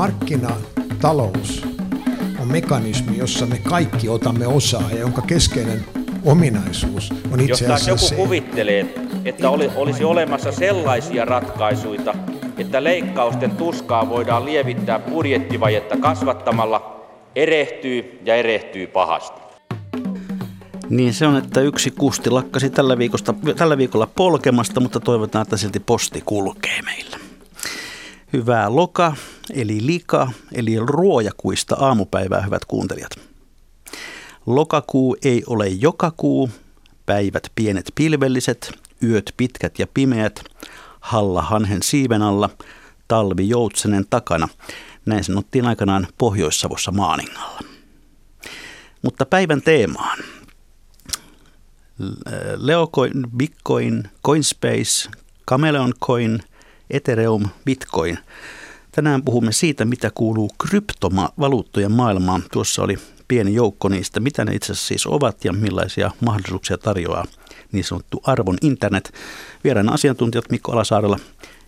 markkinatalous on mekanismi, jossa me kaikki otamme osaa ja jonka keskeinen ominaisuus on itse asiassa Jos joku se, kuvittelee, että oli, olisi olemassa sellaisia ratkaisuja, että leikkausten tuskaa voidaan lievittää budjettivajetta kasvattamalla, erehtyy ja erehtyy pahasti. Niin se on, että yksi kusti lakkasi tällä, viikosta, tällä viikolla polkemasta, mutta toivotaan, että silti posti kulkee meillä. Hyvää loka, eli lika, eli ruojakuista aamupäivää, hyvät kuuntelijat. Lokakuu ei ole joka kuu, päivät pienet pilvelliset, yöt pitkät ja pimeät, halla hanhen siiven alla, talvi joutsenen takana. Näin sanottiin aikanaan Pohjois-Savossa Maaningalla. Mutta päivän teemaan. Leocoin, Bitcoin, Coinspace, Chameleon Coin, Ethereum, Bitcoin. Tänään puhumme siitä, mitä kuuluu kryptovaluuttojen maailmaan. Tuossa oli pieni joukko niistä, mitä ne itse asiassa siis ovat ja millaisia mahdollisuuksia tarjoaa niin sanottu arvon internet. Vieraana asiantuntijat Mikko Alasaarella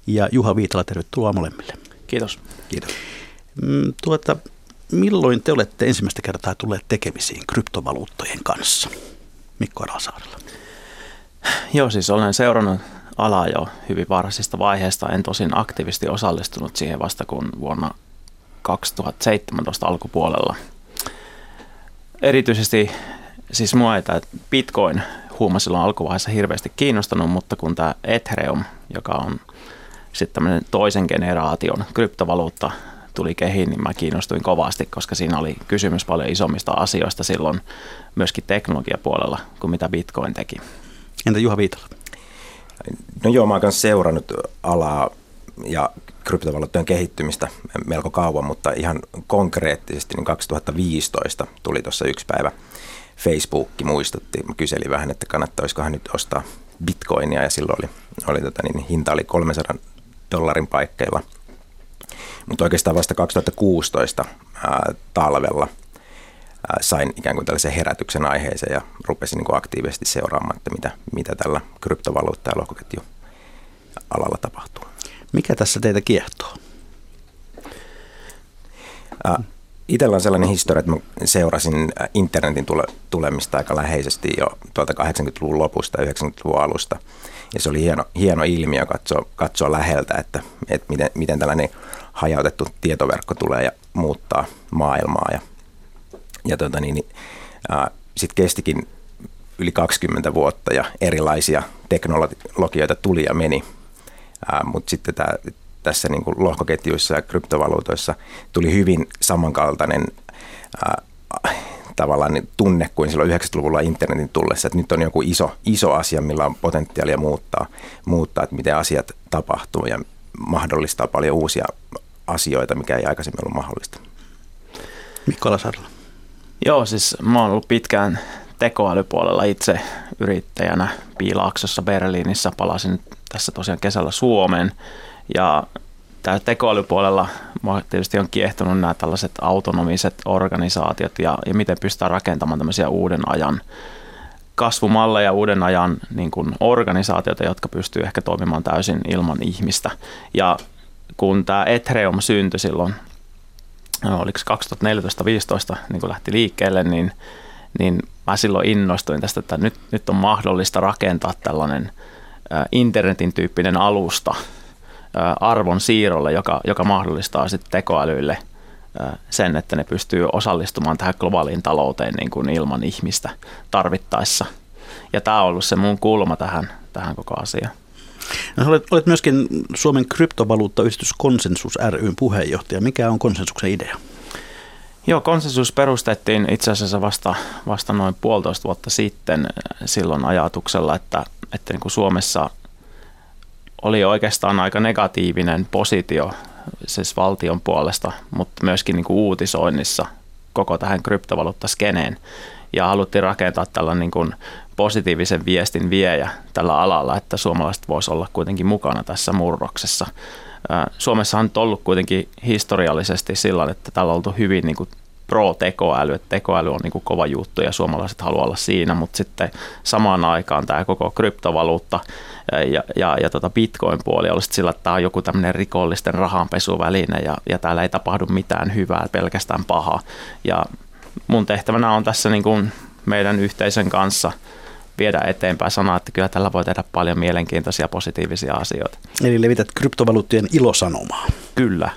ja Juha Viitala, tervetuloa molemmille. Kiitos. Kiitos. Mm, tuota, milloin te olette ensimmäistä kertaa tulleet tekemisiin kryptovaluuttojen kanssa? Mikko Alasaarella. Joo, siis olen seurannut alaa jo hyvin varhaisista vaiheista. En tosin aktiivisesti osallistunut siihen vasta kun vuonna 2017 alkupuolella. Erityisesti siis mua ei tämä Bitcoin huuma silloin alkuvaiheessa hirveästi kiinnostanut, mutta kun tämä Ethereum, joka on sitten tämmöinen toisen generaation kryptovaluutta, tuli kehiin, niin mä kiinnostuin kovasti, koska siinä oli kysymys paljon isommista asioista silloin myöskin teknologiapuolella kuin mitä Bitcoin teki. Entä Juha Viitala? No joo, mä oon seurannut alaa ja kryptovaluuttojen kehittymistä melko kauan, mutta ihan konkreettisesti niin 2015 tuli tuossa yksi päivä Facebook muistutti, mä kyselin vähän, että kannattaisikohan nyt ostaa bitcoinia ja silloin oli, oli tota, niin hinta oli 300 dollarin paikkeilla. Mutta oikeastaan vasta 2016 ää, talvella sain ikään kuin tällaisen herätyksen aiheeseen ja rupesin niin kuin aktiivisesti seuraamaan, että mitä, mitä tällä kryptovaluutta- ja lohkoketju alalla tapahtuu. Mikä tässä teitä kiehtoo? Itsellä on sellainen historia, että mä seurasin internetin tule, tulemista aika läheisesti jo tuolta 80-luvun lopusta ja 90-luvun alusta. Ja se oli hieno, hieno ilmiö katsoa, katsoa läheltä, että, että miten, miten tällainen hajautettu tietoverkko tulee ja muuttaa maailmaa. Ja, ja tota niin, sitten kestikin yli 20 vuotta ja erilaisia teknologioita tuli ja meni. Mutta sitten tämä tässä niin kuin lohkoketjuissa ja kryptovaluutoissa tuli hyvin samankaltainen äh, tavallaan niin tunne kuin silloin 90-luvulla internetin tullessa, että nyt on joku iso, iso asia, millä on potentiaalia muuttaa, muuttaa, että miten asiat tapahtuu ja mahdollistaa paljon uusia asioita, mikä ei aikaisemmin ollut mahdollista. Mikko Alasarla. Joo, siis mä oon ollut pitkään tekoälypuolella itse yrittäjänä Piilaaksossa Berliinissä. Palasin tässä tosiaan kesällä Suomeen ja tämä tekoälypuolella mua tietysti on kiehtonut nämä tällaiset autonomiset organisaatiot ja, ja miten pystytään rakentamaan tämmöisiä uuden ajan kasvumalleja, uuden ajan niin kuin organisaatioita, jotka pystyy ehkä toimimaan täysin ilman ihmistä. Ja kun tämä Ethereum syntyi silloin, no, oliko 2014-2015, niin kun lähti liikkeelle, niin, niin mä silloin innostuin tästä, että nyt, nyt on mahdollista rakentaa tällainen internetin tyyppinen alusta, arvon siirrolle, joka, joka mahdollistaa sitten tekoälyille sen, että ne pystyy osallistumaan tähän globaaliin talouteen niin kuin ilman ihmistä tarvittaessa. Ja tämä on ollut se mun kulma tähän, tähän koko asiaan. No, olet, olet myöskin Suomen kryptovaluuttayhdistys Konsensus ryn puheenjohtaja. Mikä on konsensuksen idea? Joo, konsensus perustettiin itse asiassa vasta, vasta noin puolitoista vuotta sitten silloin ajatuksella, että, että niin kuin Suomessa oli oikeastaan aika negatiivinen positio siis valtion puolesta, mutta myöskin niin kuin uutisoinnissa koko tähän kryptovaluuttaskeneen. Ja haluttiin rakentaa tällainen niin kuin positiivisen viestin viejä tällä alalla, että suomalaiset voisivat olla kuitenkin mukana tässä murroksessa. Suomessa on ollut kuitenkin historiallisesti sillä että tällä on oltu hyvin niin kuin pro-tekoäly, että tekoäly on niin kuin kova juttu ja suomalaiset haluaa olla siinä, mutta sitten samaan aikaan tämä koko kryptovaluutta ja, ja, ja tota Bitcoin-puoli olisi sillä, että tämä on joku tämmöinen rikollisten rahanpesuväline ja, ja täällä ei tapahdu mitään hyvää, pelkästään pahaa. Ja mun tehtävänä on tässä niin kuin meidän yhteisön kanssa viedä eteenpäin sanaa, että kyllä tällä voi tehdä paljon mielenkiintoisia positiivisia asioita. Eli levität kryptovaluuttien ilosanomaa. Kyllä.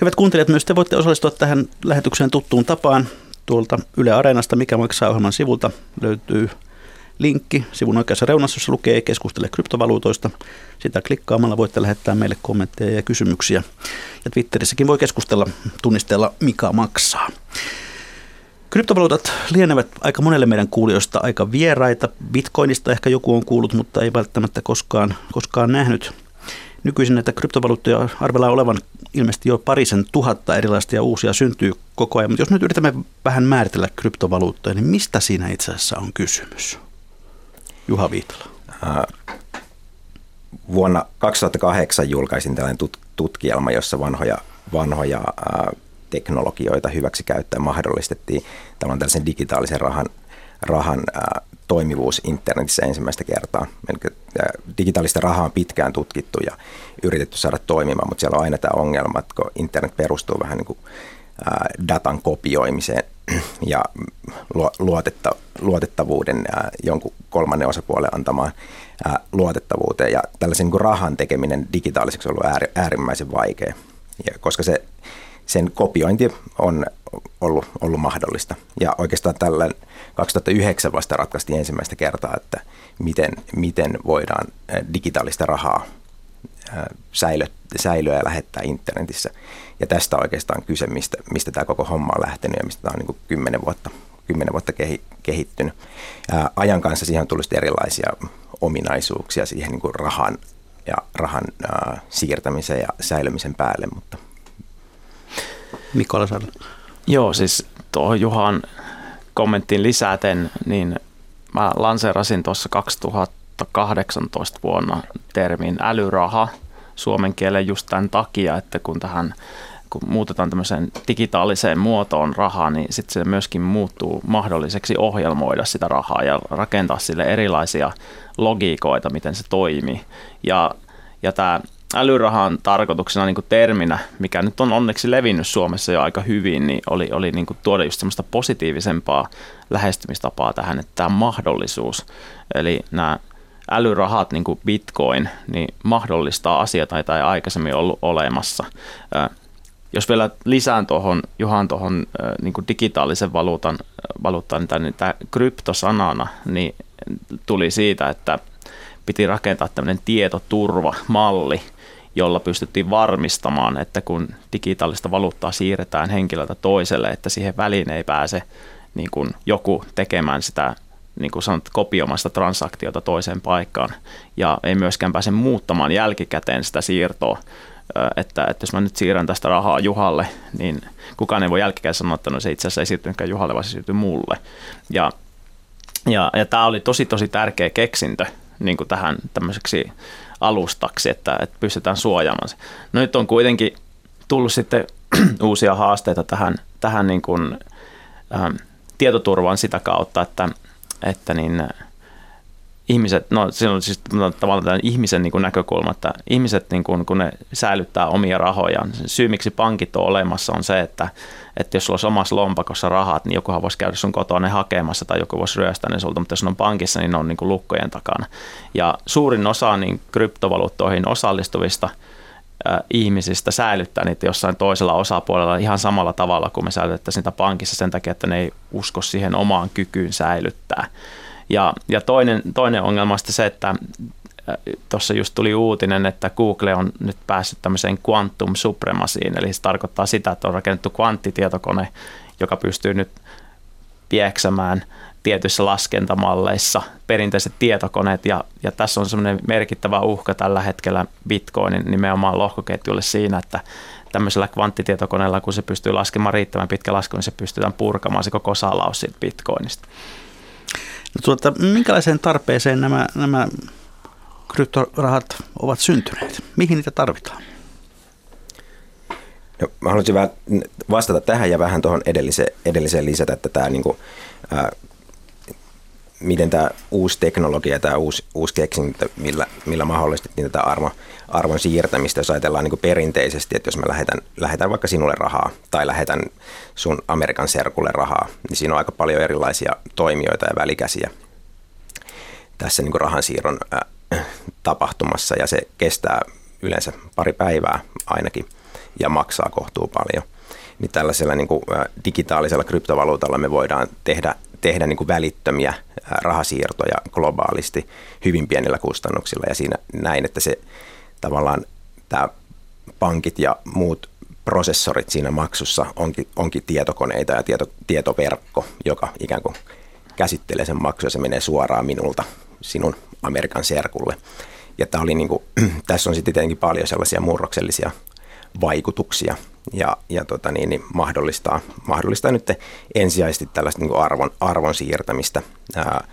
Hyvät kuuntelijat, myös te voitte osallistua tähän lähetykseen tuttuun tapaan. Tuolta Yle Areenasta, mikä maksaa ohjelman sivulta, löytyy linkki. Sivun oikeassa reunassa, jossa lukee keskustele kryptovaluutoista. Sitä klikkaamalla voitte lähettää meille kommentteja ja kysymyksiä. Ja Twitterissäkin voi keskustella tunnisteella Mika maksaa. Kryptovaluutat lienevät aika monelle meidän kuulijoista aika vieraita. Bitcoinista ehkä joku on kuullut, mutta ei välttämättä koskaan, koskaan nähnyt. Nykyisin näitä kryptovaluuttoja arvellaan olevan ilmeisesti jo parisen tuhatta erilaista ja uusia syntyy koko ajan. Mutta jos nyt yritämme vähän määritellä kryptovaluuttoja, niin mistä siinä itse asiassa on kysymys? Juha Viitala. Äh, vuonna 2008 julkaisin tällainen tut- tutkielma, jossa vanhoja, vanhoja äh, teknologioita hyväksi käyttäen mahdollistettiin tämän tällaisen digitaalisen rahan, rahan äh, toimivuus internetissä ensimmäistä kertaa. Eli digitaalista rahaa on pitkään tutkittu ja yritetty saada toimimaan, mutta siellä on aina tämä ongelma, että kun internet perustuu vähän niin kuin datan kopioimiseen ja luotetta, luotettavuuden jonkun kolmannen osapuolen antamaan luotettavuuteen. Ja tällaisen niin rahan tekeminen digitaaliseksi on ollut äärimmäisen vaikea, ja koska se, sen kopiointi on ollut, ollut mahdollista. Ja oikeastaan tällä 2009 vasta ratkaistiin ensimmäistä kertaa, että miten, miten voidaan digitaalista rahaa säilö, säilöä ja lähettää internetissä. Ja tästä oikeastaan kyse, mistä, mistä tämä koko homma on lähtenyt ja mistä tämä on niin kymmenen vuotta, kymmenen vuotta kehittynyt. Ää, ajan kanssa siihen on tullut erilaisia ominaisuuksia siihen niin rahan ja rahan ää, siirtämisen ja säilymisen päälle. Mutta. Mikola Joo, siis tuohon Juhan kommenttiin lisäten, niin mä lanseerasin tuossa 2018 vuonna termin älyraha suomen kielen just tämän takia, että kun tähän kun muutetaan tämmöiseen digitaaliseen muotoon rahaa, niin sitten se myöskin muuttuu mahdolliseksi ohjelmoida sitä rahaa ja rakentaa sille erilaisia logiikoita, miten se toimii. Ja, ja tämä älyrahan tarkoituksena niin terminä, mikä nyt on onneksi levinnyt Suomessa jo aika hyvin, niin oli, oli niin tuoda just semmoista positiivisempaa lähestymistapaa tähän, että tämä mahdollisuus, eli nämä älyrahat, niin kuin bitcoin, niin mahdollistaa asioita, joita ei aikaisemmin ollut olemassa. Jos vielä lisään tuohon Juhan tuohon niin digitaalisen valuutan, valuuttaan, niin tämä kryptosanana niin tuli siitä, että piti rakentaa tämmöinen tietoturvamalli, jolla pystyttiin varmistamaan, että kun digitaalista valuuttaa siirretään henkilöltä toiselle, että siihen väliin ei pääse niin kuin joku tekemään sitä niin kuin sanot, kopioimasta transaktiota toiseen paikkaan ja ei myöskään pääse muuttamaan jälkikäteen sitä siirtoa, että, että jos mä nyt siirrän tästä rahaa Juhalle, niin kukaan ei voi jälkikäteen sanoa, että no se itse asiassa ei siirtynytkään Juhalle, vaan se siirtyi mulle. Ja, ja, ja tämä oli tosi tosi tärkeä keksintö niin kuin tähän tämmöiseksi alustaksi, että, että pystytään suojaamaan se. No nyt on kuitenkin tullut sitten uusia haasteita tähän, tähän niin kuin, ähm, tietoturvaan sitä kautta, että, että niin, ihmiset, no se on siis tavallaan tämän ihmisen niin kuin näkökulma, että ihmiset niin kuin, kun ne säilyttää omia rahojaan, syy miksi pankit on olemassa on se, että, että jos sulla olisi omassa lompakossa rahat, niin jokuhan voisi käydä sun kotona ne hakemassa tai joku voisi ryöstää ne sulta, mutta jos ne on pankissa, niin ne on niin kuin lukkojen takana. Ja suurin osa niin kryptovaluuttoihin osallistuvista ihmisistä säilyttää niitä jossain toisella osapuolella ihan samalla tavalla kuin me säilytettäisiin niitä pankissa sen takia, että ne ei usko siihen omaan kykyyn säilyttää. Ja, ja toinen, toinen ongelma on se, että äh, tuossa just tuli uutinen, että Google on nyt päässyt tämmöiseen quantum supremaciin, eli se tarkoittaa sitä, että on rakennettu kvanttitietokone, joka pystyy nyt pieksämään tietyissä laskentamalleissa perinteiset tietokoneet, ja, ja tässä on semmoinen merkittävä uhka tällä hetkellä Bitcoinin nimenomaan lohkoketjulle siinä, että tämmöisellä kvanttitietokoneella, kun se pystyy laskemaan riittävän pitkä lasku, niin se pystytään purkamaan se koko salaus siitä Bitcoinista. No tuota, minkälaiseen tarpeeseen nämä, nämä kryptorahat ovat syntyneet? Mihin niitä tarvitaan? Mä haluaisin vähän vastata tähän ja vähän tuohon edelliseen, edelliseen lisätä, että tämä niin kuin, ää, miten tämä uusi teknologia, tämä uusi, uusi keksintö, millä, millä mahdollistettiin tätä arvon, arvon siirtämistä, jos ajatellaan niin perinteisesti, että jos mä lähetän, lähetän vaikka sinulle rahaa tai lähetän sun Amerikan serkulle rahaa, niin siinä on aika paljon erilaisia toimijoita ja välikäsiä tässä niin rahansiirron äh, tapahtumassa ja se kestää yleensä pari päivää ainakin ja maksaa kohtuu paljon. Niin tällaisella niin kuin, äh, digitaalisella kryptovaluutalla me voidaan tehdä tehdä niin kuin välittömiä rahasiirtoja globaalisti hyvin pienillä kustannuksilla ja siinä näin, että se tavallaan tämä pankit ja muut prosessorit siinä maksussa onkin, onkin tietokoneita ja tieto, tietoverkko, joka ikään kuin käsittelee sen maksun ja se menee suoraan minulta sinun Amerikan serkulle. Ja tämä oli niin kuin, tässä on sitten tietenkin paljon sellaisia murroksellisia vaikutuksia ja, ja tota niin, niin mahdollistaa, mahdollistaa nyt ensisijaisesti tällaista niin arvon, arvon siirtämistä ää,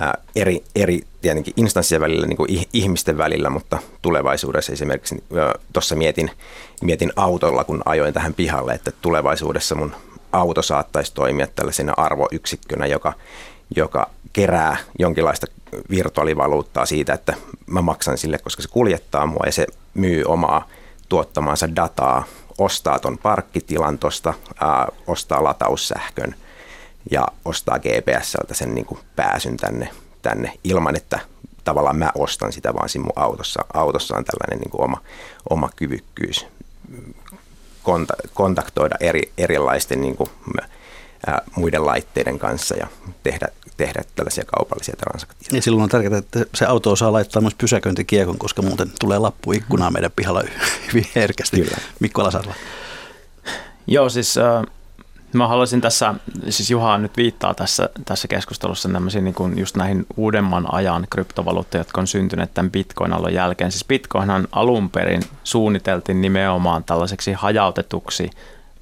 ää, eri, eri tietenkin instanssien välillä, niin kuin ihmisten välillä, mutta tulevaisuudessa esimerkiksi tuossa mietin, mietin autolla, kun ajoin tähän pihalle, että tulevaisuudessa mun auto saattaisi toimia tällaisena arvoyksikkönä, joka, joka kerää jonkinlaista virtuaalivaluuttaa siitä, että mä maksan sille, koska se kuljettaa mua ja se myy omaa tuottamaansa dataa, ostaa ton parkkitilan tuosta, ostaa lataussähkön ja ostaa GPSltä sen niin kuin pääsyn tänne, tänne ilman, että tavallaan mä ostan sitä, vaan siinä mun autossa, autossa on tällainen niin kuin oma, oma kyvykkyys kontaktoida eri, erilaisten niin kuin, ää, muiden laitteiden kanssa ja tehdä, tehdä tällaisia kaupallisia transaktioita. Ja silloin on tärkeää, että se auto osaa laittaa myös pysäköintikiekon, koska muuten tulee lappu ikkunaan meidän pihalla hyvin herkästi. Kyllä. Mikko Alasarla. Joo, siis äh, mä haluaisin tässä, siis Juha nyt viittaa tässä, tässä keskustelussa niin kuin just näihin uudemman ajan kryptovaluuttoja, jotka on syntyneet tämän Bitcoin-alon jälkeen. Siis Bitcoinhan alun perin suunniteltiin nimenomaan tällaiseksi hajautetuksi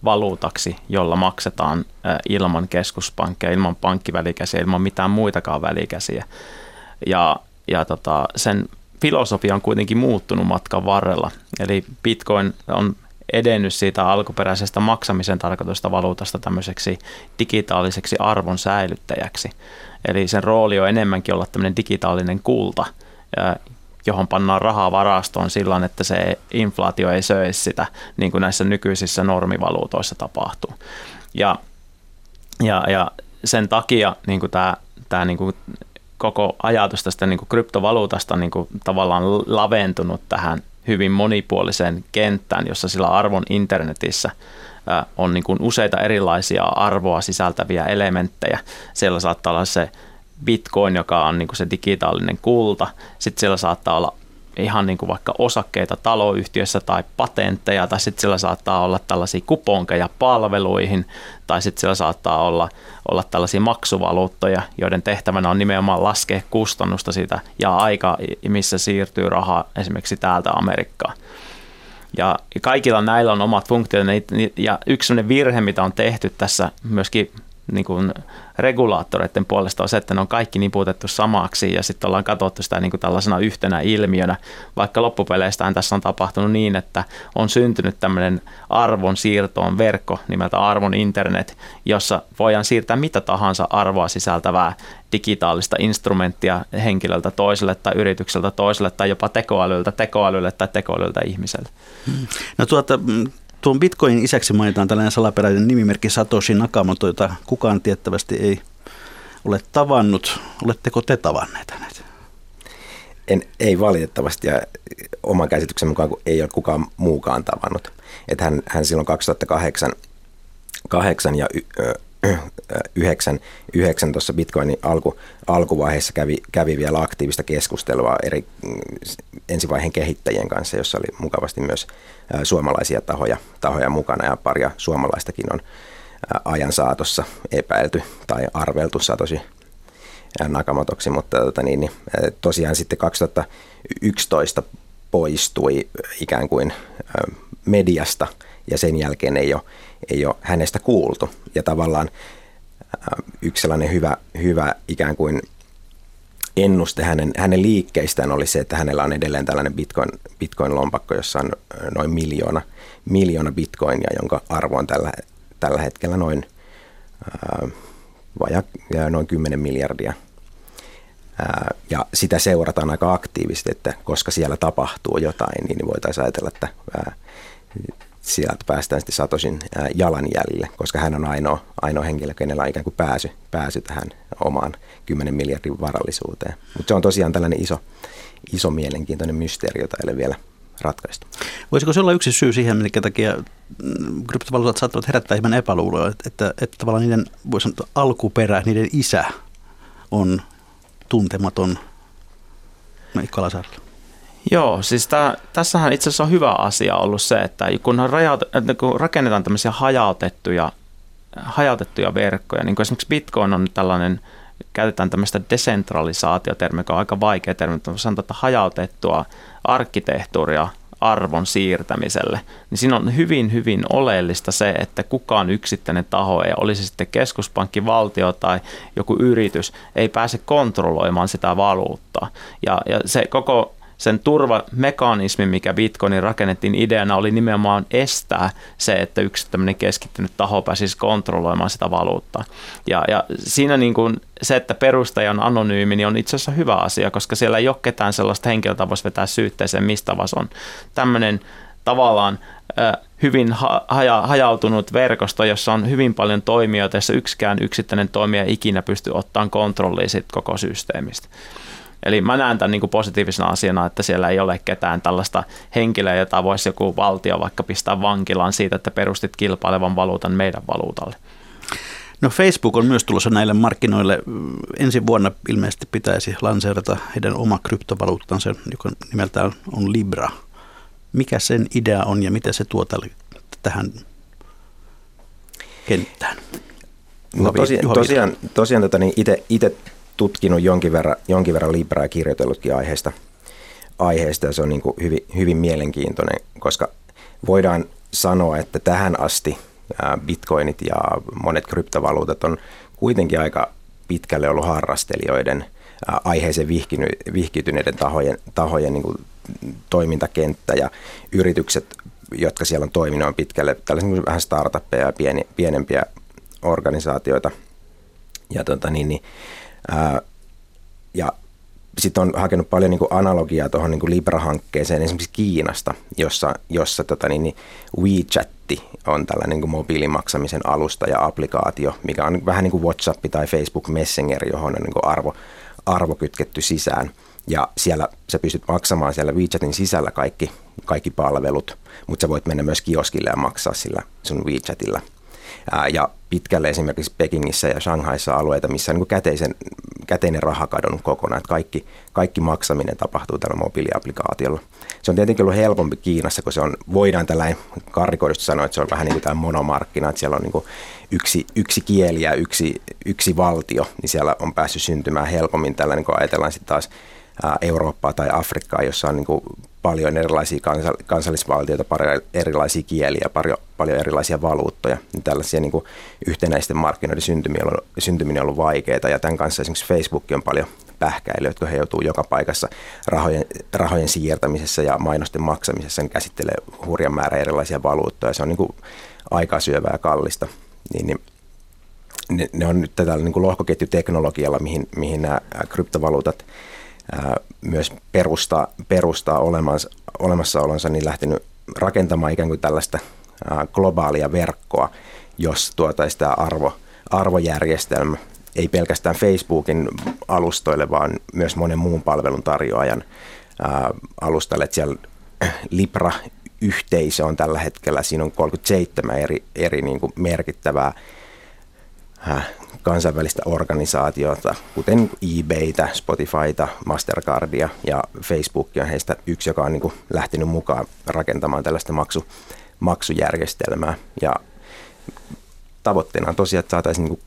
valuutaksi, jolla maksetaan ilman keskuspankkeja, ilman pankkivälikäsiä, ilman mitään muitakaan välikäsiä. Ja, ja tota, sen filosofia on kuitenkin muuttunut matkan varrella. Eli Bitcoin on edennyt siitä alkuperäisestä maksamisen tarkoitusta valuutasta tämmöiseksi digitaaliseksi arvon säilyttäjäksi. Eli sen rooli on enemmänkin olla tämmöinen digitaalinen kulta, johon pannaan rahaa varastoon sillä että se inflaatio ei söisi sitä, niin kuin näissä nykyisissä normivaluutoissa tapahtuu. Ja, ja, ja sen takia niin kuin tämä, tämä niin kuin koko ajatus tästä niin kuin kryptovaluutasta niin kuin tavallaan laventunut tähän hyvin monipuoliseen kenttään, jossa sillä arvon internetissä on niin kuin useita erilaisia arvoa sisältäviä elementtejä. Siellä saattaa olla se bitcoin, joka on niin kuin se digitaalinen kulta. Sitten siellä saattaa olla ihan niin kuin vaikka osakkeita taloyhtiössä tai patentteja, tai sitten siellä saattaa olla tällaisia kuponkeja palveluihin, tai sitten siellä saattaa olla, olla tällaisia maksuvaluuttoja, joiden tehtävänä on nimenomaan laskea kustannusta siitä ja aika, missä siirtyy raha esimerkiksi täältä Amerikkaan. Ja kaikilla näillä on omat funktiot, ja yksi virhe, mitä on tehty tässä myöskin niin kuin regulaattoreiden puolesta on se, että ne on kaikki niputettu samaksi ja sitten ollaan katsottu sitä niin kuin tällaisena yhtenä ilmiönä, vaikka loppupeleistähän tässä on tapahtunut niin, että on syntynyt tämmöinen arvon siirtoon verkko nimeltä arvon internet, jossa voidaan siirtää mitä tahansa arvoa sisältävää digitaalista instrumenttia henkilöltä toiselle tai yritykseltä toiselle tai jopa tekoälyltä tekoälylle tai tekoälyltä ihmiselle. No tuota, Tuon Bitcoinin isäksi mainitaan tällainen salaperäinen nimimerkki Satoshi Nakamoto, jota kukaan tiettävästi ei ole tavannut. Oletteko te tavanneet hänet? En, ei valitettavasti ja oman käsityksen mukaan ei ole kukaan muukaan tavannut. Että hän, hän silloin 2008 8 ja yhdeksän, yhdeksän tuossa Bitcoinin alku, alkuvaiheessa kävi, kävi vielä aktiivista keskustelua eri mm, ensivaiheen kehittäjien kanssa, jossa oli mukavasti myös suomalaisia tahoja, tahoja mukana ja paria suomalaistakin on ajan saatossa epäilty tai arveltu Satoshi Nakamotoksi, mutta tota niin, niin, tosiaan sitten 2011 poistui ikään kuin mediasta ja sen jälkeen ei ole ei ole hänestä kuultu. Ja tavallaan yksi sellainen hyvä, hyvä ikään kuin ennuste hänen, hänen liikkeistään oli se, että hänellä on edelleen tällainen bitcoin, bitcoin-lompakko, jossa on noin miljoona, miljoona bitcoinia, jonka arvo on tällä, tällä hetkellä noin, ää, vaja, noin 10 miljardia. Ää, ja sitä seurataan aika aktiivisesti, että koska siellä tapahtuu jotain, niin voitaisiin ajatella, että ää, sieltä päästään sitten Satosin jalanjäljille, koska hän on ainoa, ainoa henkilö, kenellä on ikään kuin pääsy, pääsy tähän omaan 10 miljardin varallisuuteen. Mutta se on tosiaan tällainen iso, iso mielenkiintoinen mysteeri, jota ei ole vielä ratkaistu. Voisiko se olla yksi syy siihen, minkä takia mm, kryptovaluutat saattavat herättää hieman epäluuloa, että, että, että tavallaan niiden voisi sanoa, alkuperä, niiden isä on tuntematon Mikko Lasarilla? Joo, siis tää, tässähän itse asiassa on hyvä asia ollut se, että kun, rajaut, kun rakennetaan tämmöisiä hajautettuja, hajautettuja verkkoja, niin kuin esimerkiksi Bitcoin on tällainen, käytetään tämmöistä desentralisaatiotermiä, joka on aika vaikea termi, mutta sanotaan, että hajautettua arkkitehtuuria arvon siirtämiselle, niin siinä on hyvin, hyvin oleellista se, että kukaan yksittäinen taho, ei olisi sitten keskuspankki, valtio tai joku yritys, ei pääse kontrolloimaan sitä valuuttaa. Ja, ja se koko sen turvamekanismi, mikä Bitcoinin rakennettiin ideana, oli nimenomaan estää se, että yksi tämmöinen keskittynyt taho pääsisi kontrolloimaan sitä valuuttaa. Ja, ja siinä niin kuin se, että perustaja on anonyymi, niin on itse asiassa hyvä asia, koska siellä ei ole ketään sellaista henkilöä, jota voisi vetää syytteeseen, mistä vaan on tämmöinen tavallaan hyvin haja, hajautunut verkosto, jossa on hyvin paljon toimijoita, jossa yksikään yksittäinen toimija ikinä pystyy ottamaan kontrollia koko systeemistä. Eli mä näen tämän niin kuin positiivisena asiana, että siellä ei ole ketään tällaista henkilöä, jota voisi joku valtio vaikka pistää vankilaan siitä, että perustit kilpailevan valuutan meidän valuutalle. No Facebook on myös tulossa näille markkinoille. Ensi vuonna ilmeisesti pitäisi lanseerata heidän oma kryptovaluuttansa, joka nimeltään on Libra. Mikä sen idea on ja miten se tuo tälle, tähän kenttään? No tosiaan, tosiaan, tosiaan tota, niin itse tutkinut jonkin verran, jonkin verran Libraa ja kirjoitellutkin aiheesta, aiheesta ja se on niin kuin hyvin, hyvin mielenkiintoinen, koska voidaan sanoa, että tähän asti bitcoinit ja monet kryptovaluutat on kuitenkin aika pitkälle ollut harrastelijoiden aiheeseen vihkiytyneiden tahojen, tahojen niin kuin toimintakenttä ja yritykset, jotka siellä on toiminut on pitkälle tällaisia niin vähän startuppeja ja pieni, pienempiä organisaatioita. Ja tota niin, niin ja sitten on hakenut paljon niin kuin analogiaa tuohon niin Libra-hankkeeseen esimerkiksi Kiinasta, jossa, jossa tota niin, niin WeChat on tällainen niin mobiilimaksamisen alusta ja applikaatio, mikä on vähän niin kuin WhatsApp tai Facebook Messenger, johon on niin kuin arvo, arvo kytketty sisään. Ja siellä sä pystyt maksamaan siellä WeChatin sisällä kaikki, kaikki palvelut, mutta sä voit mennä myös kioskille ja maksaa sillä sun WeChatilla – ja pitkälle esimerkiksi Pekingissä ja Shanghaissa alueita, missä on niin käteisen, käteinen raha kadonnut kokonaan. Että kaikki, kaikki maksaminen tapahtuu tällä mobiiliaplikaatiolla. Se on tietenkin ollut helpompi Kiinassa, kun se on, voidaan tällainen karrikoidusti sanoa, että se on vähän niin kuin monomarkkina, että siellä on niin yksi, yksi kieli ja yksi, yksi valtio, niin siellä on päässyt syntymään helpommin tällainen, kun ajatellaan sitten taas Eurooppaa tai Afrikkaa, jossa on niin paljon erilaisia kansallisvaltioita, paljon erilaisia kieliä, paljon, paljon erilaisia valuuttoja. Niin tällaisia niin kuin yhtenäisten markkinoiden syntyminen on, syntyminen on ollut vaikeaa ja tämän kanssa esimerkiksi Facebook on paljon pähkäilyä, jotka he joutuu joka paikassa rahojen, rahojen siirtämisessä ja mainosten maksamisessa, niin käsittelee hurjan määrä erilaisia valuuttoja. Se on niin kuin aikaa syövää ja kallista. Niin, niin ne, ne on nyt tällä niin lohkoketjuteknologialla, mihin, mihin nämä kryptovaluutat – myös perustaa, perustaa olemassa, olemassaolonsa, niin lähtenyt rakentamaan ikään kuin tällaista globaalia verkkoa, jos tuotaisi tämä arvo, arvojärjestelmä ei pelkästään Facebookin alustoille, vaan myös monen muun palvelun tarjoajan alustalle. Että siellä Libra-yhteisö on tällä hetkellä, siinä on 37 eri, eri niin kuin merkittävää kansainvälistä organisaatiota, kuten eBaytä, Spotifyta, Mastercardia ja Facebook on heistä yksi, joka on niin kuin lähtenyt mukaan rakentamaan tällaista maksu, maksujärjestelmää. Ja tavoitteena on tosiaan, että saataisiin niin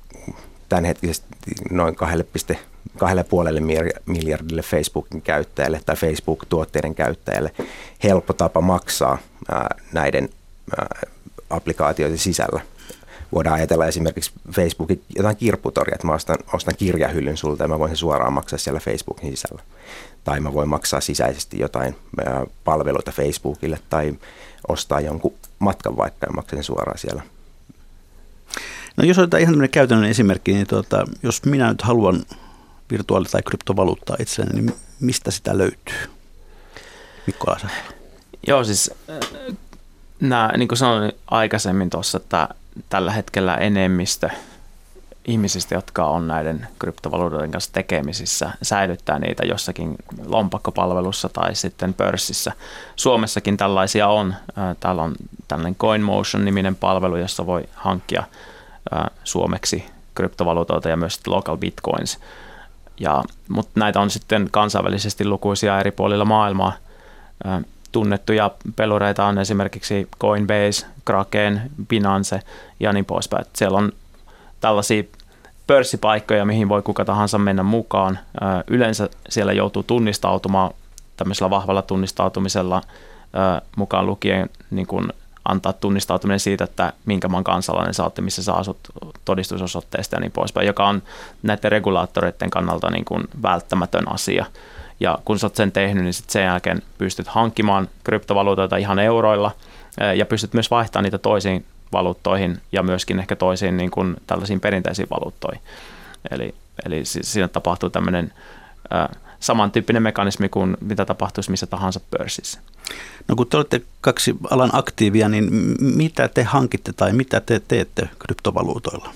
tämänhetkisesti noin 2,5 miljardille Facebookin käyttäjälle tai Facebook-tuotteiden käyttäjälle helppo tapa maksaa näiden applikaatioiden sisällä voidaan ajatella esimerkiksi Facebookin jotain kirpputoria, että mä ostan, ostan kirjahyllyn sulta ja mä voin sen suoraan maksaa siellä Facebookin sisällä. Tai mä voin maksaa sisäisesti jotain palveluita Facebookille tai ostaa jonkun matkan vaikka ja maksaa sen suoraan siellä. No jos otetaan ihan tämmöinen käytännön esimerkki, niin tuota, jos minä nyt haluan virtuaali- tai kryptovaluuttaa itselleni, niin mistä sitä löytyy? Mikko Alasala. Joo, siis äh, nämä, niin kuin sanoin aikaisemmin tuossa, että tällä hetkellä enemmistö ihmisistä, jotka on näiden kryptovaluutoiden kanssa tekemisissä, säilyttää niitä jossakin lompakkopalvelussa tai sitten pörssissä. Suomessakin tällaisia on. Täällä on tällainen CoinMotion-niminen palvelu, jossa voi hankkia suomeksi kryptovaluutoita ja myös local bitcoins. Ja, mutta näitä on sitten kansainvälisesti lukuisia eri puolilla maailmaa. Tunnettuja pelureita on esimerkiksi Coinbase, Kraken, Binance ja niin poispäin. Siellä on tällaisia pörssipaikkoja, mihin voi kuka tahansa mennä mukaan. Yleensä siellä joutuu tunnistautumaan tämmöisellä vahvalla tunnistautumisella mukaan lukien niin kuin antaa tunnistautuminen siitä, että minkä maan kansalainen oot, missä sä asut todistusosoitteesta ja niin poispäin, joka on näiden regulaattoreiden kannalta niin kuin välttämätön asia. Ja kun sä oot sen tehnyt, niin sit sen jälkeen pystyt hankkimaan kryptovaluutoita ihan euroilla ja pystyt myös vaihtamaan niitä toisiin valuuttoihin ja myöskin ehkä toisiin niin kuin tällaisiin perinteisiin valuuttoihin. Eli, eli siinä tapahtuu tämmöinen äh, samantyyppinen mekanismi kuin mitä tapahtuisi missä tahansa pörssissä. No kun te olette kaksi alan aktiivia, niin mitä te hankitte tai mitä te teette kryptovaluutoilla?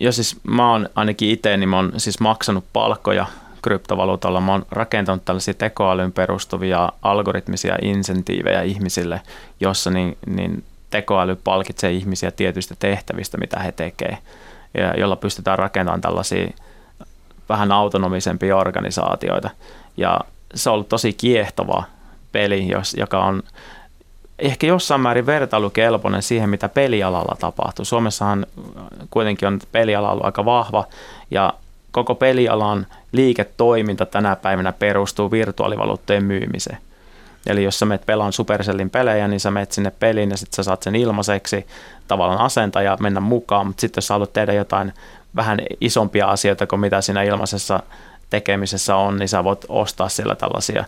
Joo, siis mä oon ainakin itse, niin mä oon siis maksanut palkkoja kryptovaluutalla. Mä oon rakentanut tällaisia tekoälyn perustuvia algoritmisia insentiivejä ihmisille, jossa niin, niin tekoäly palkitsee ihmisiä tietyistä tehtävistä, mitä he tekevät, ja jolla pystytään rakentamaan tällaisia vähän autonomisempia organisaatioita. Ja se on ollut tosi kiehtova peli, joka on ehkä jossain määrin vertailukelpoinen siihen, mitä pelialalla tapahtuu. Suomessahan kuitenkin on peliala ollut aika vahva ja koko pelialan liiketoiminta tänä päivänä perustuu virtuaalivaluuttojen myymiseen. Eli jos sä menet pelaan Supercellin pelejä, niin sä menet sinne peliin ja sitten sä saat sen ilmaiseksi tavallaan asenta ja mennä mukaan, mutta sitten jos sä haluat tehdä jotain vähän isompia asioita kuin mitä siinä ilmaisessa tekemisessä on, niin sä voit ostaa siellä tällaisia,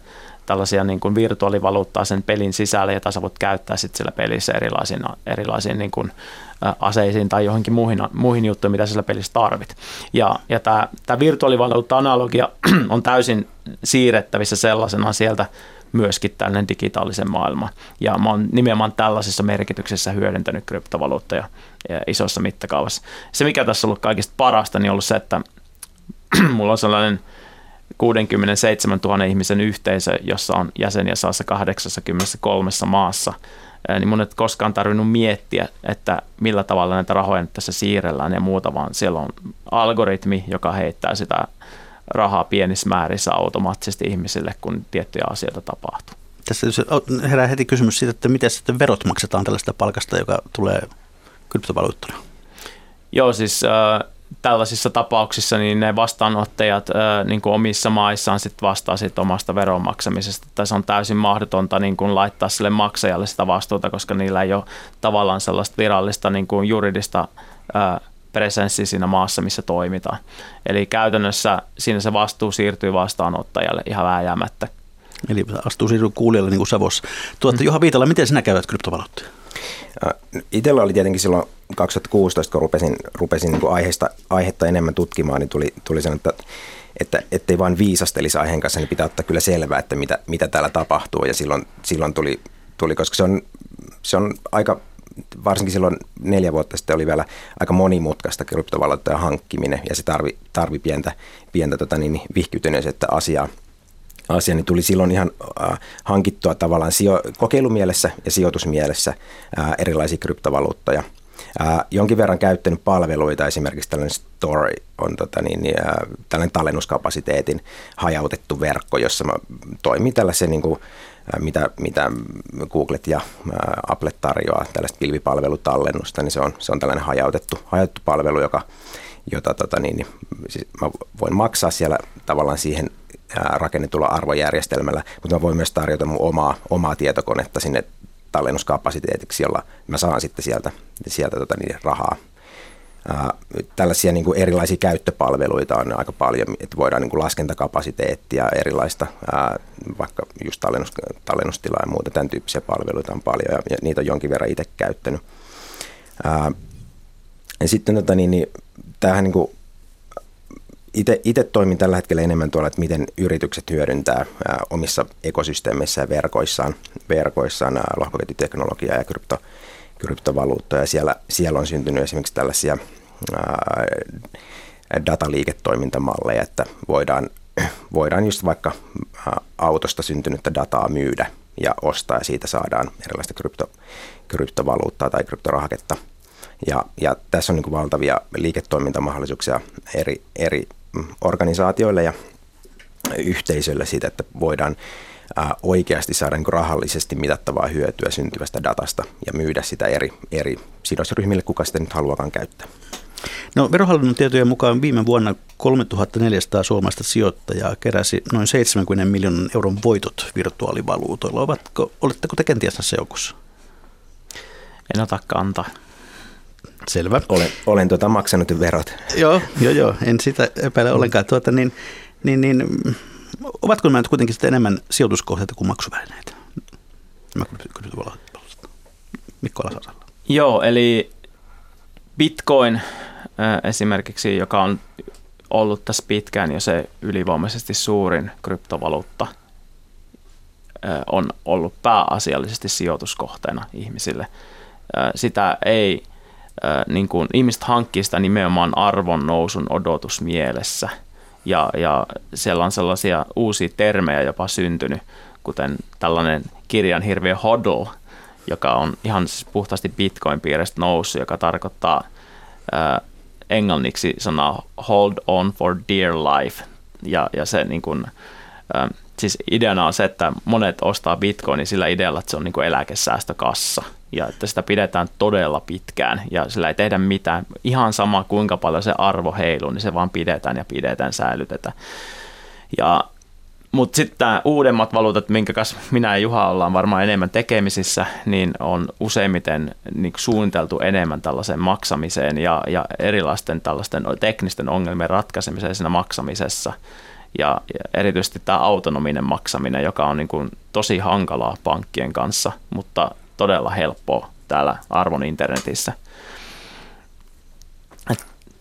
tällaisia niin kuin virtuaalivaluuttaa sen pelin sisälle, jota sä voit käyttää sitten siellä pelissä erilaisiin, erilaisiin niin kuin aseisiin tai johonkin muihin, muihin juttuihin, mitä siellä pelissä tarvit. Ja, ja tämä virtuaalivaluutta-analogia on täysin siirrettävissä sellaisena sieltä myöskin tällainen digitaalisen maailma. Ja mä oon nimenomaan tällaisessa merkityksessä hyödyntänyt kryptovaluuttoja isossa mittakaavassa. Se, mikä tässä on ollut kaikista parasta, niin on ollut se, että mulla on sellainen 67 000 ihmisen yhteisö, jossa on jäseniä saassa 83 maassa, niin mun ei koskaan tarvinnut miettiä, että millä tavalla näitä rahoja nyt tässä siirrellään ja muuta, vaan siellä on algoritmi, joka heittää sitä rahaa pienissä määrissä automaattisesti ihmisille, kun tiettyjä asioita tapahtuu. Tässä herää heti kysymys siitä, että miten sitten verot maksetaan tällaista palkasta, joka tulee kryptovaluuttana? Joo, siis äh, tällaisissa tapauksissa niin ne vastaanottajat äh, niin kuin omissa maissaan sit vastaa sit omasta veronmaksamisesta. Tässä on täysin mahdotonta niin kuin laittaa sille maksajalle sitä vastuuta, koska niillä ei ole tavallaan sellaista virallista niin kuin juridista äh, presenssi siinä maassa, missä toimitaan. Eli käytännössä siinä se vastuu siirtyy vastaanottajalle ihan vääjäämättä. Eli astuu siirtyy kuulijalle niin kuin Savossa. Tuotta, mm. Juha Viitala, miten sinä käytät kryptovaluuttoja? Itellä oli tietenkin silloin 2016, kun rupesin, rupesin niin aiheesta, aihetta enemmän tutkimaan, niin tuli, tuli sen, että, että ettei vain viisastelisi aiheen kanssa, niin pitää ottaa kyllä selvää, että mitä, mitä täällä tapahtuu. Ja silloin, silloin tuli, tuli, koska se on, se on aika varsinkin silloin neljä vuotta sitten oli vielä aika monimutkaista kryptovaluuttojen hankkiminen ja se tarvi, tarvi pientä, pientä tota niin, vihkiytyneisyyttä asiaa. Asia, niin tuli silloin ihan äh, hankittua tavallaan sijo- kokeilumielessä ja sijoitusmielessä äh, erilaisia kryptovaluuttoja. Äh, jonkin verran käyttänyt palveluita, esimerkiksi tällainen Story on tota niin, äh, tällainen tallennuskapasiteetin hajautettu verkko, jossa mä toimin tällaisen niin kuin, mitä, mitä Googlet ja Apple tarjoaa, tällaista pilvipalvelutallennusta, niin se on, se on tällainen hajautettu, hajautettu palvelu, joka, jota tota niin, niin, siis mä voin maksaa siellä tavallaan siihen rakennetulla arvojärjestelmällä, mutta mä voin myös tarjota mun omaa, omaa tietokonetta sinne tallennuskapasiteetiksi, jolla mä saan sitten sieltä, sieltä tota niin, rahaa. Ää, tällaisia niin kuin erilaisia käyttöpalveluita on aika paljon, että voidaan niin kuin laskentakapasiteettia, erilaista, ää, vaikka just tallennus, tallennustilaa ja muuta, tämän tyyppisiä palveluita on paljon ja, ja niitä on jonkin verran itse käyttänyt. Ää, ja sitten tota, niin, niin, tämähän niin kuin itse toimin tällä hetkellä enemmän tuolla, että miten yritykset hyödyntää ää, omissa ekosysteemeissä ja verkoissaan, verkoissaan lohkoketjuteknologiaa ja krypto, kryptovaluuttoja. Ja siellä, siellä on syntynyt esimerkiksi tällaisia ää, dataliiketoimintamalleja, että voidaan, voidaan just vaikka autosta syntynyttä dataa myydä ja ostaa ja siitä saadaan erilaista krypto, kryptovaluuttaa tai kryptorahaketta. Ja, ja tässä on niin valtavia liiketoimintamahdollisuuksia eri, eri organisaatioille ja yhteisölle siitä, että voidaan oikeasti saada niin rahallisesti mitattavaa hyötyä syntyvästä datasta ja myydä sitä eri, eri sidosryhmille, kuka sitä nyt haluakaan käyttää. No, verohallinnon tietojen mukaan viime vuonna 3400 suomalaista sijoittajaa keräsi noin 70 miljoonan euron voitot virtuaalivaluutoilla. Ovatko, oletteko te kenties tässä joukossa? En ota kantaa. Selvä. Olen, olen tuota maksanut verot. joo, joo, joo, en sitä epäile ollenkaan. Tuota, niin, niin, niin, ovatko nämä kuitenkin sitten enemmän sijoituskohteita kuin maksuvälineitä? Mä Mikko Alasaralla. Joo, eli Bitcoin esimerkiksi, joka on ollut tässä pitkään jo se ylivoimaisesti suurin kryptovaluutta, on ollut pääasiallisesti sijoituskohteena ihmisille. Sitä ei niin kuin, ihmiset hankkii sitä nimenomaan arvon nousun odotus mielessä. Ja, ja siellä on sellaisia uusia termejä jopa syntynyt, kuten tällainen kirjan hirviö hodl, joka on ihan siis puhtaasti bitcoin-piirestä noussut, joka tarkoittaa ää, englanniksi sanaa hold on for dear life. Ja, ja se niin kuin, ää, siis ideana on se, että monet ostaa bitcoinin sillä idealla, että se on niin kuin eläkesäästökassa ja että sitä pidetään todella pitkään ja sillä ei tehdä mitään. Ihan sama kuinka paljon se arvo heiluu, niin se vaan pidetään ja pidetään, säilytetään. Ja mutta sitten uudemmat valuutat, minkä kanssa minä ja Juha ollaan varmaan enemmän tekemisissä, niin on useimmiten niin suunniteltu enemmän tällaiseen maksamiseen ja, ja erilaisten tällaisten teknisten ongelmien ratkaisemiseen siinä maksamisessa ja erityisesti tämä autonominen maksaminen, joka on niin kuin tosi hankalaa pankkien kanssa, mutta todella helppoa täällä arvon internetissä.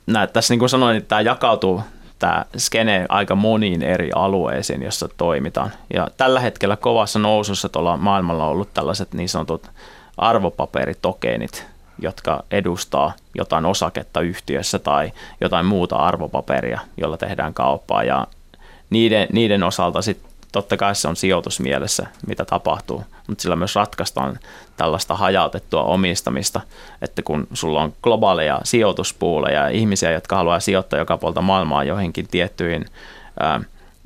Nää, tässä niin kuin sanoin, että tämä jakautuu tämä skene aika moniin eri alueisiin, jossa toimitaan. Ja tällä hetkellä kovassa nousussa tuolla maailmalla on ollut tällaiset niin sanotut arvopaperitokenit, jotka edustaa jotain osaketta yhtiössä tai jotain muuta arvopaperia, jolla tehdään kauppaa. Ja niiden, niiden osalta sitten totta kai se on sijoitusmielessä, mitä tapahtuu, mutta sillä myös ratkaistaan tällaista hajautettua omistamista, että kun sulla on globaaleja sijoituspuuleja ja ihmisiä, jotka haluaa sijoittaa joka puolta maailmaa joihinkin tiettyihin ää,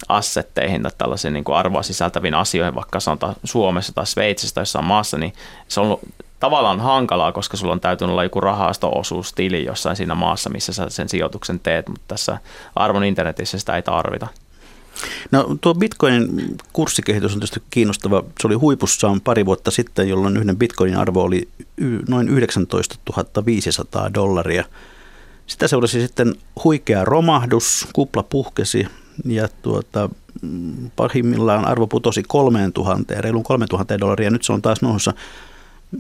assetteihin tai tällaisiin niin kuin arvoa sisältäviin asioihin, vaikka sanotaan Suomessa tai Sveitsissä tai jossain maassa, niin se on tavallaan hankalaa, koska sulla on täytynyt olla joku rahasto-osuustili jossain siinä maassa, missä sä sen sijoituksen teet, mutta tässä arvon internetissä sitä ei tarvita. No tuo bitcoinin kurssikehitys on tietysti kiinnostava. Se oli huipussaan pari vuotta sitten, jolloin yhden bitcoinin arvo oli noin 19 500 dollaria. Sitä seurasi sitten huikea romahdus, kupla puhkesi ja tuota, pahimmillaan arvo putosi 3000, reilun 3000 dollaria. Nyt se on taas nousussa.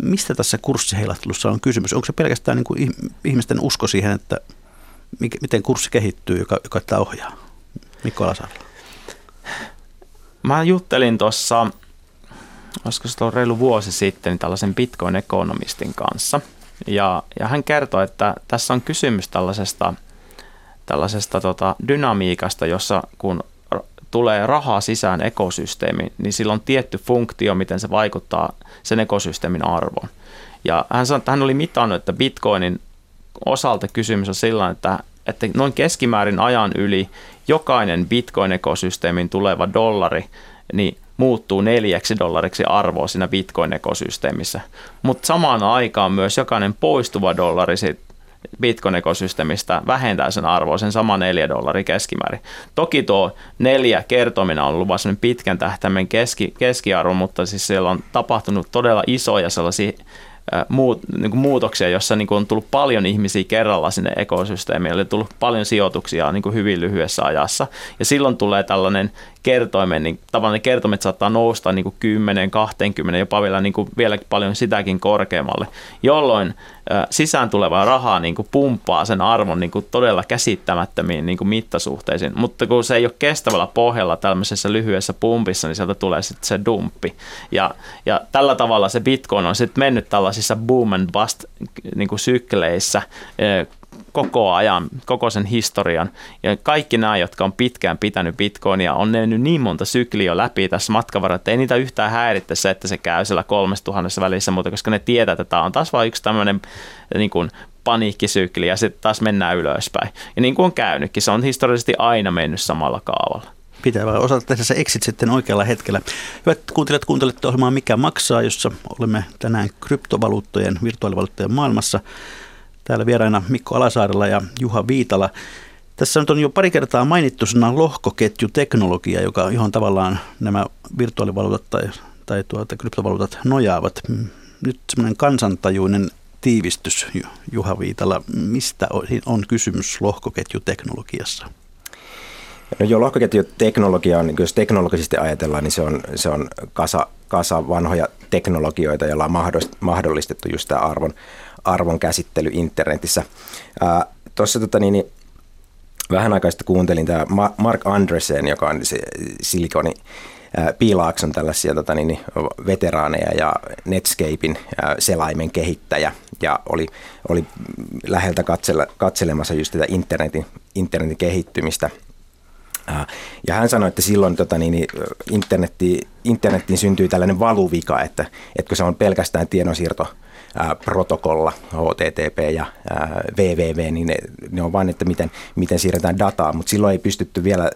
Mistä tässä kurssiheilattelussa on kysymys? Onko se pelkästään niin kuin ihmisten usko siihen, että miten kurssi kehittyy, joka, joka tätä ohjaa? Mikko Alasarla. Mä juttelin tuossa, olisiko se reilu vuosi sitten, niin tällaisen Bitcoin-ekonomistin kanssa. Ja, ja hän kertoi, että tässä on kysymys tällaisesta, tällaisesta tota, dynamiikasta, jossa kun tulee rahaa sisään ekosysteemiin, niin sillä on tietty funktio, miten se vaikuttaa sen ekosysteemin arvoon. Ja hän sanoi, että hän oli mitannut, että Bitcoinin osalta kysymys on sillä että, että noin keskimäärin ajan yli jokainen Bitcoin-ekosysteemin tuleva dollari niin muuttuu neljäksi dollariksi arvoa siinä Bitcoin-ekosysteemissä. Mutta samaan aikaan myös jokainen poistuva dollari Bitcoin-ekosysteemistä vähentää sen arvoa, sen sama neljä dollaria keskimäärin. Toki tuo neljä kertominen on ollut vain pitkän tähtäimen keski, keskiarvo, mutta siis siellä on tapahtunut todella isoja sellaisia muut, niin kuin muutoksia, jossa niin kuin on tullut paljon ihmisiä kerralla sinne ekosysteemiin, eli tullut paljon sijoituksia niin kuin hyvin lyhyessä ajassa. Ja silloin tulee tällainen kertoimen, niin tavallaan ne kertoimet saattaa nousta niin kuin 10, 20, jopa vielä niin kuin vieläkin paljon sitäkin korkeammalle, jolloin sisään tulevaa rahaa niin kuin pumppaa sen arvon niin kuin todella käsittämättömiin niin kuin mittasuhteisiin. Mutta kun se ei ole kestävällä pohjalla tämmöisessä lyhyessä pumpissa, niin sieltä tulee sitten se dumppi. Ja, ja tällä tavalla se Bitcoin on sitten mennyt tällaisissa boom and bust niin kuin sykleissä koko ajan, koko sen historian. Ja kaikki nämä, jotka on pitkään pitänyt bitcoinia, on mennyt niin monta sykliä läpi tässä matkavaralla, että ei niitä yhtään häiritse se, että se käy siellä kolmesta tuhannessa välissä, mutta koska ne tietää, että tämä on taas vain yksi tämmöinen niin kuin paniikkisykli ja sitten taas mennään ylöspäin. Ja niin kuin on käynytkin, se on historiallisesti aina mennyt samalla kaavalla pitää vaan osata tehdä se exit sitten oikealla hetkellä. Hyvät kuuntelijat, kuuntelette ohjelmaa Mikä maksaa, jossa olemme tänään kryptovaluuttojen, virtuaalivaluuttojen maailmassa. Täällä vieraina Mikko Alasaarella ja Juha Viitala. Tässä nyt on jo pari kertaa mainittu sana lohkoketjuteknologia, joka, johon tavallaan nämä virtuaalivaluutat tai, tai tuota, kryptovaluutat nojaavat. Nyt semmoinen kansantajuinen tiivistys, Juha Viitala. Mistä on kysymys lohkoketjuteknologiassa? No joo, lohkoketjuteknologia on, jos teknologisesti ajatellaan, niin se on, se on kasa, kasa vanhoja teknologioita, joilla on mahdollistettu just tämä arvon, arvon käsittely internetissä. Tuossa tota, niin, niin, vähän aikaa sitten kuuntelin tämä Mark Andresen, joka on se Silikoni Piilaakson tällaisia tota, niin, niin, veteraaneja ja Netscapein selaimen kehittäjä ja oli, oli läheltä katsele, katselemassa just tätä internetin, internetin kehittymistä. Ja hän sanoi, että silloin tota, niin, niin internetti, internettiin syntyy tällainen valuvika, että, että kun se on pelkästään tiedonsiirto protokolla, HTTP ja www, niin ne, ne on vain, että miten, miten siirretään dataa, mutta silloin ei pystytty vielä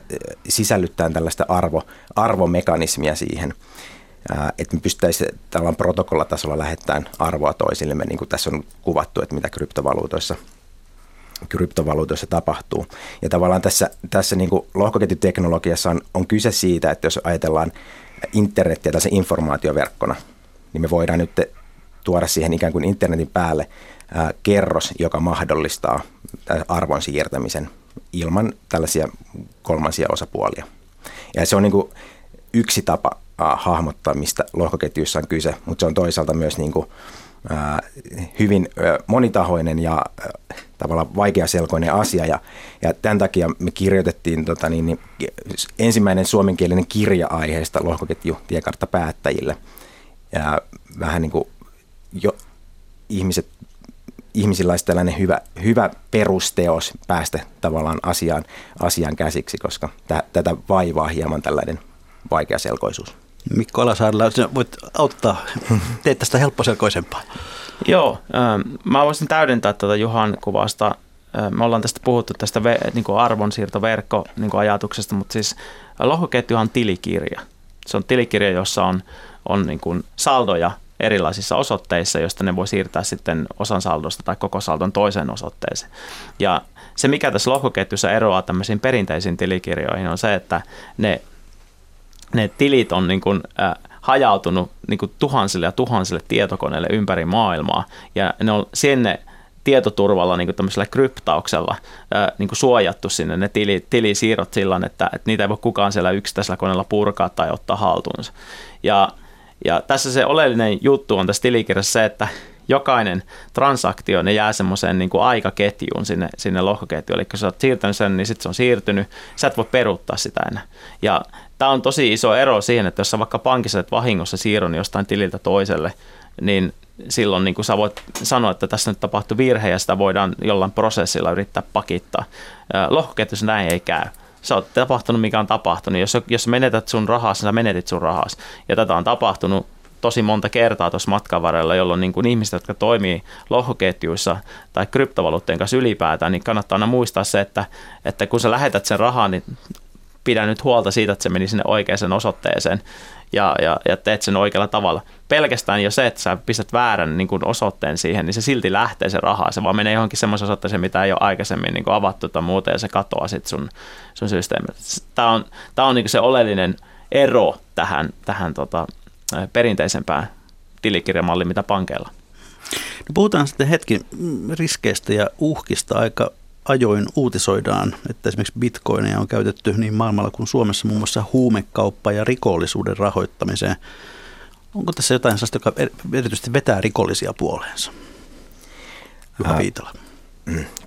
sisällyttämään tällaista arvo, arvomekanismia siihen, että me pystyttäisiin tällä protokollatasolla lähettämään arvoa toisillemme, niin kuin tässä on kuvattu, että mitä kryptovaluutoissa kryptovaluutoissa tapahtuu. Ja tavallaan tässä, tässä niin kuin lohkoketjuteknologiassa on, on kyse siitä, että jos ajatellaan internetiä tässä informaatioverkkona, niin me voidaan nyt tuoda siihen ikään kuin internetin päälle ää, kerros, joka mahdollistaa arvon siirtämisen ilman tällaisia kolmansia osapuolia. Ja se on niin kuin yksi tapa ää, hahmottaa, mistä lohkoketjuissa on kyse, mutta se on toisaalta myös niin kuin, ää, hyvin ää, monitahoinen ja ää, tavallaan vaikeaselkoinen asia. Ja, ja tämän takia me kirjoitettiin tota, niin, niin, ensimmäinen suomenkielinen kirja aiheesta lohkoketju tiekartta päättäjille. Ja vähän niin kuin jo ihmiset, ihmisillä olisi tällainen hyvä, hyvä perusteos päästä tavallaan asiaan, asiaan käsiksi, koska t- tätä vaivaa hieman tällainen vaikeaselkoisuus. Mikko Alasaarella, voit auttaa, teet tästä helpposelkoisempaa. Joo, ähm, mä voisin täydentää tätä Juhan kuvasta. Äh, me ollaan tästä puhuttu tästä niin kuin arvonsiirtoverkko niin kuin ajatuksesta, mutta siis lohkoketjuhan on tilikirja. Se on tilikirja, jossa on, on niin kuin saldoja erilaisissa osoitteissa, joista ne voi siirtää sitten osan saldosta tai koko saldon toiseen osoitteeseen. Ja se, mikä tässä lohkoketjussa eroaa tämmöisiin perinteisiin tilikirjoihin, on se, että ne, ne tilit on niin kuin, äh, hajautunut niin kuin tuhansille ja tuhansille tietokoneille ympäri maailmaa, ja ne on sinne tietoturvalla, niin tämmöisellä kryptauksella ää, niin suojattu sinne ne tili, tilisiirrot sillä että, että niitä ei voi kukaan siellä yksittäisellä koneella purkaa tai ottaa haltuunsa. Ja ja tässä se oleellinen juttu on tässä tilikirjassa se, että jokainen transaktio, ne jää semmoiseen niin kuin aikaketjuun sinne, sinne lohkoketjuun. Eli kun sä oot siirtänyt sen, niin sitten se on siirtynyt. Sä et voi peruuttaa sitä enää. Ja tämä on tosi iso ero siihen, että jos sä vaikka pankissa et vahingossa siirron jostain tililtä toiselle, niin silloin niin kuin sä voit sanoa, että tässä nyt tapahtui virhe ja sitä voidaan jollain prosessilla yrittää pakittaa. Lohkoketjussa näin ei käy sä oot tapahtunut, mikä on tapahtunut. Jos, jos menetät sun rahas, sä menetit sun rahas. Ja tätä on tapahtunut tosi monta kertaa tuossa matkan varrella, jolloin niin kuin ihmiset, jotka toimii lohkoketjuissa tai kryptovaluutteen kanssa ylipäätään, niin kannattaa aina muistaa se, että, että kun sä lähetät sen rahan, niin pidä nyt huolta siitä, että se meni sinne oikeaan osoitteeseen. Ja, ja, ja teet sen oikealla tavalla. Pelkästään jo se, että sä pistät väärän niin kuin osoitteen siihen, niin se silti lähtee se raha. Se vaan menee johonkin semmoisen osoitteeseen, mitä ei ole aikaisemmin niin kuin avattu tai muuta, ja se katoaa sitten sun, sun systeemiltä. Tämä on, tämä on niin kuin se oleellinen ero tähän, tähän tota, perinteisempään tilikirjamalliin, mitä pankeilla. No puhutaan sitten hetki riskeistä ja uhkista. Aika ajoin uutisoidaan, että esimerkiksi bitcoineja on käytetty niin maailmalla kuin Suomessa muun muassa huumekauppa- ja rikollisuuden rahoittamiseen. Onko tässä jotain sellaista, joka erityisesti vetää rikollisia puoleensa? Juha Viitala.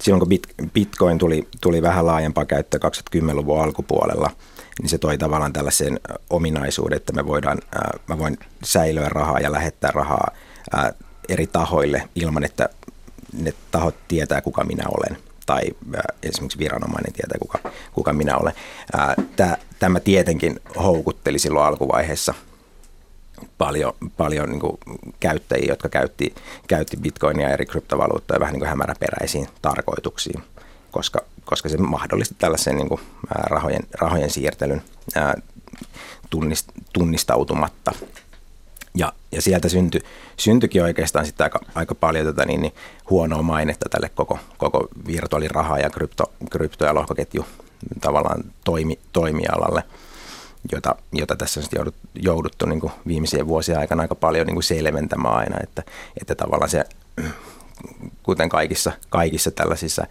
Silloin kun bitcoin tuli, tuli vähän laajempaa käyttöä 2010-luvun alkupuolella, niin se toi tavallaan tällaisen ominaisuuden, että me voidaan, mä voin säilöä rahaa ja lähettää rahaa eri tahoille ilman, että ne tahot tietää, kuka minä olen tai esimerkiksi viranomainen tietää, kuka, kuka minä olen. Tämä tietenkin houkutteli silloin alkuvaiheessa paljon, paljon niin kuin käyttäjiä, jotka käytti, käytti bitcoinia ja eri kryptovaluuttoja vähän niin kuin hämäräperäisiin tarkoituksiin, koska, koska se mahdollisti tällaisen niin kuin rahojen, rahojen siirtelyn tunnist, tunnistautumatta. Ja, ja sieltä syntyi, syntyikin oikeastaan sitten aika, aika paljon tätä niin, niin huonoa mainetta tälle koko, koko virtuaaliraha- ja krypto, krypto- ja lohkoketju tavallaan toimi, toimialalle, jota, jota tässä on joudut, jouduttu niin kuin viimeisien vuosien aikana aika paljon niin selventämään aina, että, että tavallaan se, kuten kaikissa, kaikissa tällaisissa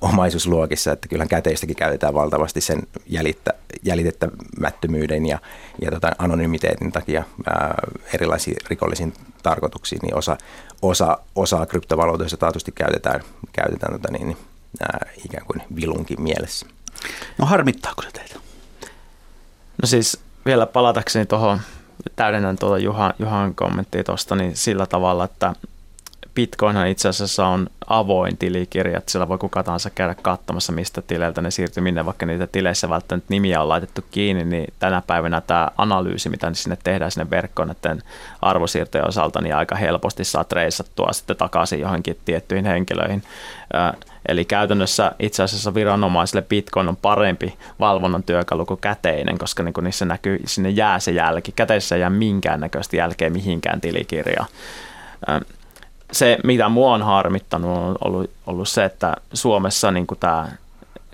omaisuusluokissa, että kyllähän käteistäkin käytetään valtavasti sen jäljittä, jäljitettämättömyyden ja, ja tota anonymiteetin takia ää, erilaisiin rikollisiin tarkoituksiin, niin osa, osa, osa kryptovaluutoista taatusti käytetään, käytetään tota niin, niin, ää, ikään kuin vilunkin mielessä. No harmittaako se teitä? No siis vielä palatakseni tuohon, täydennän tuota Juhan, Juhan kommenttia tuosta, niin sillä tavalla, että Bitcoinhan itse asiassa on avoin tilikirja, että siellä voi kuka tahansa käydä katsomassa, mistä tileiltä ne siirtyy minne, vaikka niitä tileissä välttämättä nimiä on laitettu kiinni, niin tänä päivänä tämä analyysi, mitä sinne tehdään sinne verkkoon näiden arvosiirtojen osalta, niin aika helposti saa reissattua sitten takaisin johonkin tiettyihin henkilöihin. Eli käytännössä itse asiassa viranomaisille Bitcoin on parempi valvonnan työkalu kuin käteinen, koska niin niissä näkyy, sinne jää se jälki. Käteisessä ei jää minkäännäköistä jälkeä mihinkään tilikirjaan se, mitä mua on harmittanut, on ollut, ollut se, että Suomessa niin kuin tämä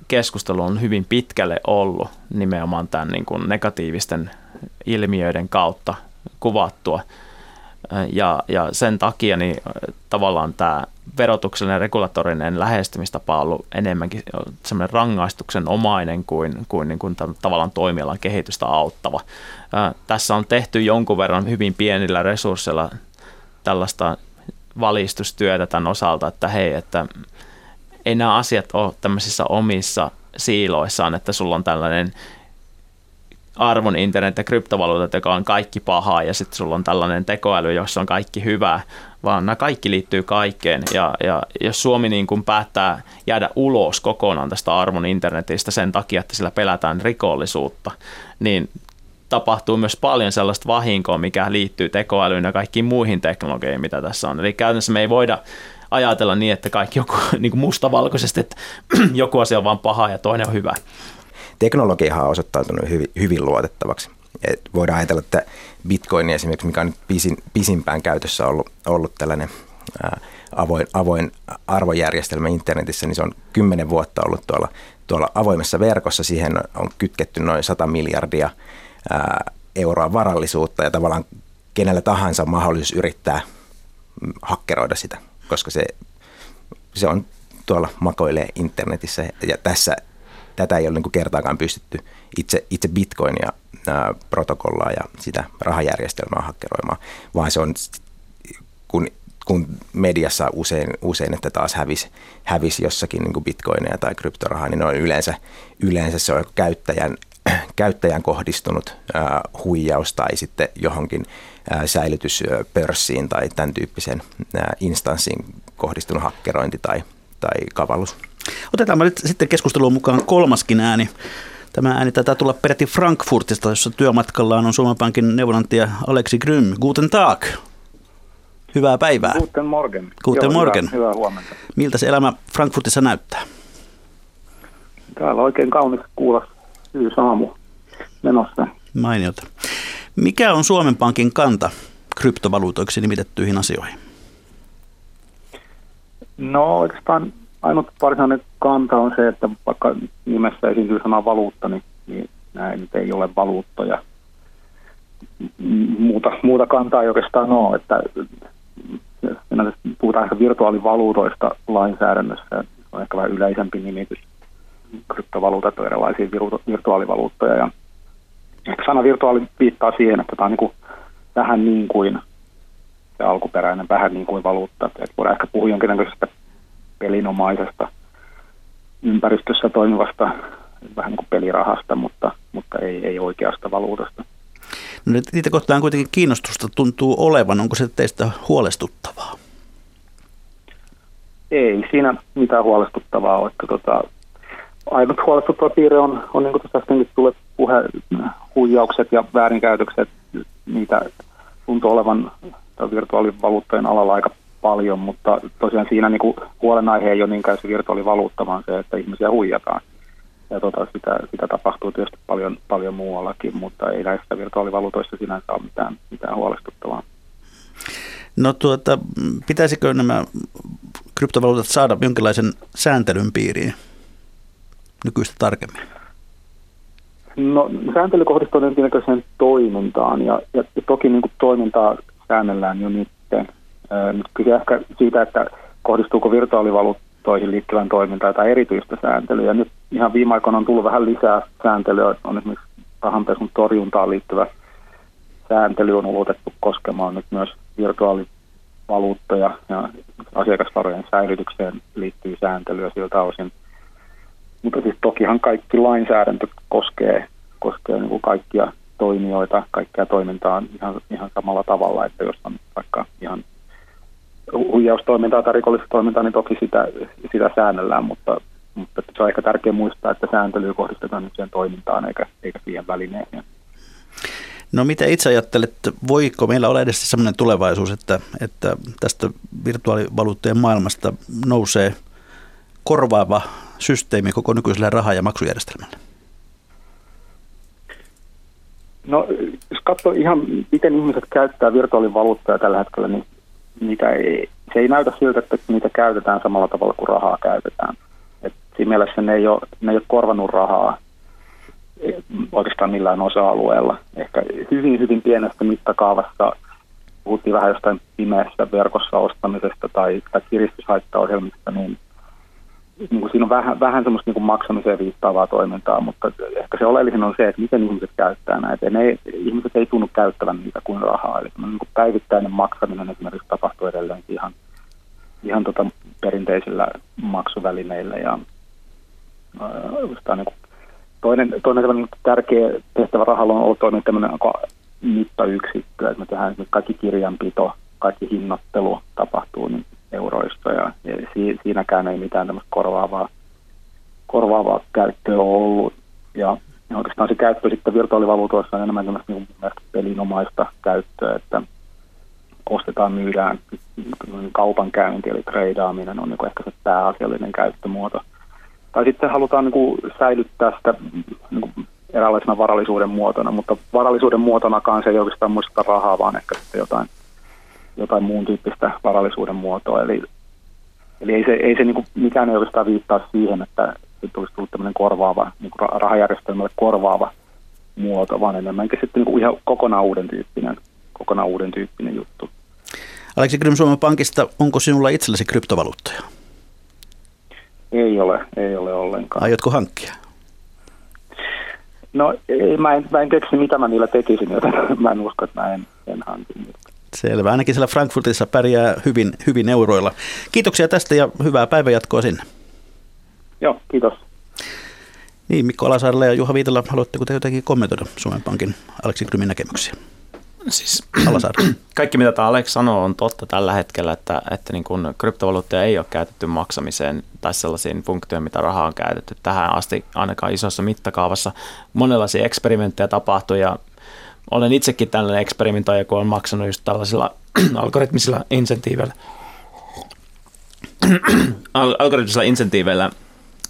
keskustelu on hyvin pitkälle ollut nimenomaan tämän niin kuin negatiivisten ilmiöiden kautta kuvattua. Ja, ja sen takia niin tavallaan tämä verotuksellinen regulatorinen lähestymistapa on ollut enemmänkin semmoinen rangaistuksen omainen kuin, kuin, niin kuin tavallaan toimialan kehitystä auttava. Tässä on tehty jonkun verran hyvin pienillä resursseilla tällaista valistustyötä tämän osalta, että hei, että ei nämä asiat ole tämmöisissä omissa siiloissaan, että sulla on tällainen arvon internet ja kryptovaluutat, joka on kaikki pahaa, ja sitten sulla on tällainen tekoäly, jossa on kaikki hyvää, vaan nämä kaikki liittyy kaikkeen. Ja, ja jos Suomi niin kuin päättää jäädä ulos kokonaan tästä arvon internetistä sen takia, että sillä pelätään rikollisuutta, niin tapahtuu myös paljon sellaista vahinkoa, mikä liittyy tekoälyyn ja kaikkiin muihin teknologioihin, mitä tässä on. Eli käytännössä me ei voida ajatella niin, että kaikki joku niin mustavalkoisesti, että joku asia on vain paha ja toinen on hyvä. Teknologia on osoittautunut hyvin, hyvin luotettavaksi. Et voidaan ajatella, että Bitcoin esimerkiksi, mikä on pisin, pisimpään käytössä ollut, ollut tällainen ää, avoin, avoin arvojärjestelmä internetissä, niin se on kymmenen vuotta ollut tuolla, tuolla avoimessa verkossa. Siihen on kytketty noin 100 miljardia euroa varallisuutta ja tavallaan kenellä tahansa mahdollisuus yrittää hakkeroida sitä, koska se, se on tuolla makoilee internetissä ja tässä tätä ei ole niin kertaakaan pystytty itse, itse bitcoinia ää, protokollaa ja sitä rahajärjestelmää hakkeroimaan, vaan se on, kun, kun mediassa usein, usein että taas hävisi hävis jossakin niin bitcoineja tai kryptorahaa, niin on yleensä, yleensä se on käyttäjän käyttäjän kohdistunut huijaus tai sitten johonkin säilytyspörssiin tai tämän tyyppisen instanssiin kohdistunut hakkerointi tai, tai kavallus. Otetaan nyt sitten keskusteluun mukaan kolmaskin ääni. Tämä ääni taitaa tulla peräti Frankfurtista, jossa työmatkallaan on Suomen Pankin neuvonantaja Aleksi Grym. Guten Tag! Hyvää päivää. Guten Morgen. Guten Joo, Morgen. Hyvää, hyvää huomenta. Miltä se elämä Frankfurtissa näyttää? Täällä on oikein kaunis kuulla syysaamu menossa. Mainiota. Mikä on Suomen Pankin kanta kryptovaluutoiksi nimitettyihin asioihin? No oikeastaan ainut varsinainen kanta on se, että vaikka nimessä esiintyy sana valuutta, niin, niin näin nyt ei ole valuuttoja. Muuta, muuta kantaa ei oikeastaan ole, että puhutaan ehkä virtuaalivaluutoista lainsäädännössä, se on ehkä vähän yleisempi nimitys. Kryptovaluutat on erilaisia virtuaalivaluuttoja ja ehkä sana virtuaali viittaa siihen, että tämä on niin kuin vähän niin kuin se alkuperäinen, vähän niin kuin valuutta. Että voidaan ehkä puhua jonkinnäköisestä pelinomaisesta ympäristössä toimivasta vähän niin kuin pelirahasta, mutta, mutta ei, ei oikeasta valuutasta. No, niitä kohtaan kuitenkin kiinnostusta tuntuu olevan. Onko se teistä huolestuttavaa? Ei siinä mitään huolestuttavaa ole. Että tota, ainut huolestuttava piirre on, on niin kuin tuossa äskenkin tulee puhe, huijaukset ja väärinkäytökset. Niitä tuntuu olevan virtuaalivaluuttojen alalla aika paljon, mutta tosiaan siinä niin kuin huolenaihe ei ole niinkään se virtuaalivaluutta, vaan se, että ihmisiä huijataan. Ja tota, sitä, sitä tapahtuu tietysti paljon, paljon muuallakin, mutta ei näissä virtuaalivaluutoissa sinänsä ole mitään, mitään huolestuttavaa. No tuota, pitäisikö nämä kryptovaluutat saada jonkinlaisen sääntelyn piiriin nykyistä tarkemmin? No sääntely kohdistuu jonkinnäköiseen toimintaan ja, ja toki niin kuin toimintaa säännellään jo nyt. Nyt kyse ehkä siitä, että kohdistuuko virtuaalivaluuttoihin liittyvän toimintaan tai erityistä sääntelyä. Nyt ihan viime aikoina on tullut vähän lisää sääntelyä. On esimerkiksi rahanpesun torjuntaan liittyvä sääntely on ulotettu koskemaan nyt myös virtuaalivaluuttoja ja asiakasvarojen säilytykseen liittyy sääntelyä siltä osin. Mutta siis tokihan kaikki lainsäädäntö koskee, koskee niin kuin kaikkia toimijoita, kaikkea toimintaa ihan, ihan samalla tavalla, että jos on vaikka ihan huijaustoimintaa tai rikollista toimintaa, niin toki sitä, sitä säännellään, mutta, mutta se on ehkä tärkeää muistaa, että sääntelyä kohdistetaan nyt siihen toimintaan eikä, eikä siihen välineeseen. No mitä itse ajattelet, voiko meillä olla edes sellainen tulevaisuus, että, että tästä virtuaalivaluuttojen maailmasta nousee korvaava systeemi koko nykyiselle raha- ja maksujärjestelmälle? No jos katsoo ihan, miten ihmiset käyttää virtuaalivaluuttoja tällä hetkellä, niin niitä ei, se ei näytä siltä, että niitä käytetään samalla tavalla kuin rahaa käytetään. Et siinä mielessä ne ei, ole, ne ei ole korvanut rahaa oikeastaan millään osa-alueella. Ehkä hyvin, hyvin pienestä mittakaavassa puhuttiin vähän jostain pimeässä verkossa ostamisesta tai, tai kiristyshaittaohjelmista, niin niin kuin siinä on vähän, vähän semmoista niin kuin maksamiseen viittaavaa toimintaa, mutta ehkä se oleellisin on se, että miten ihmiset käyttää näitä. Ne, ihmiset ei tunnu käyttävän niitä kuin rahaa. Eli niin kuin päivittäinen maksaminen esimerkiksi tapahtuu edelleenkin ihan, ihan tota perinteisillä maksuvälineillä. Ja, äh, niin kuin toinen, toinen niin tärkeä tehtävä rahalla on ollut toimia tämmöinen mittayksikkö, että me tehdään kaikki kirjanpito, kaikki hinnoittelu tapahtuu niin euroista ja, ja si, siinäkään ei mitään tämmöistä korvaavaa, korvaavaa käyttöä ollut. Ja, ja oikeastaan se käyttö sitten virtuaalivaluutoissa on enemmän tämmöistä niin pelinomaista käyttöä, että ostetaan, myydään, kaupankäynti eli treidaaminen on niin ehkä se pääasiallinen käyttömuoto. Tai sitten halutaan niin säilyttää sitä niin eräänlaisena varallisuuden muotona, mutta varallisuuden muotonakaan se ei oikeastaan muista rahaa, vaan ehkä sitten jotain – jotain muun tyyppistä varallisuuden muotoa. Eli, eli ei se, ei se niin kuin mikään ei oikeastaan viittaa siihen, että se tulisi tullut tämmöinen korvaava, niin kuin rahajärjestelmälle korvaava muoto, vaan enemmänkin sitten niin kuin ihan kokonaan uuden tyyppinen, kokonaan uuden tyyppinen juttu. Aleksi Grym Suomen Pankista, onko sinulla itsellesi kryptovaluuttoja? Ei ole, ei ole ollenkaan. Aiotko hankkia? No ei, mä, en, mä en keksi, mitä mä niillä tekisin, joten mä en usko, että mä en, en hankin niitä. Selvä. Ainakin siellä Frankfurtissa pärjää hyvin, hyvin euroilla. Kiitoksia tästä ja hyvää päivänjatkoa sinne. Joo, kiitos. Niin, Mikko Alasaarella ja Juha Viitala, haluatteko te jotenkin kommentoida Suomen Pankin Aleksi Grymin näkemyksiä? Siis, kaikki mitä tämä Alex sanoo on totta tällä hetkellä, että, että niin kun kryptovaluutteja ei ole käytetty maksamiseen tai sellaisiin funktioihin, mitä rahaa on käytetty tähän asti ainakaan isossa mittakaavassa. Monenlaisia eksperimenttejä tapahtuu ja olen itsekin tällainen eksperimentoija, kun olen maksanut just tällaisilla algoritmisilla insentiiveillä. algoritmisilla insentiiveillä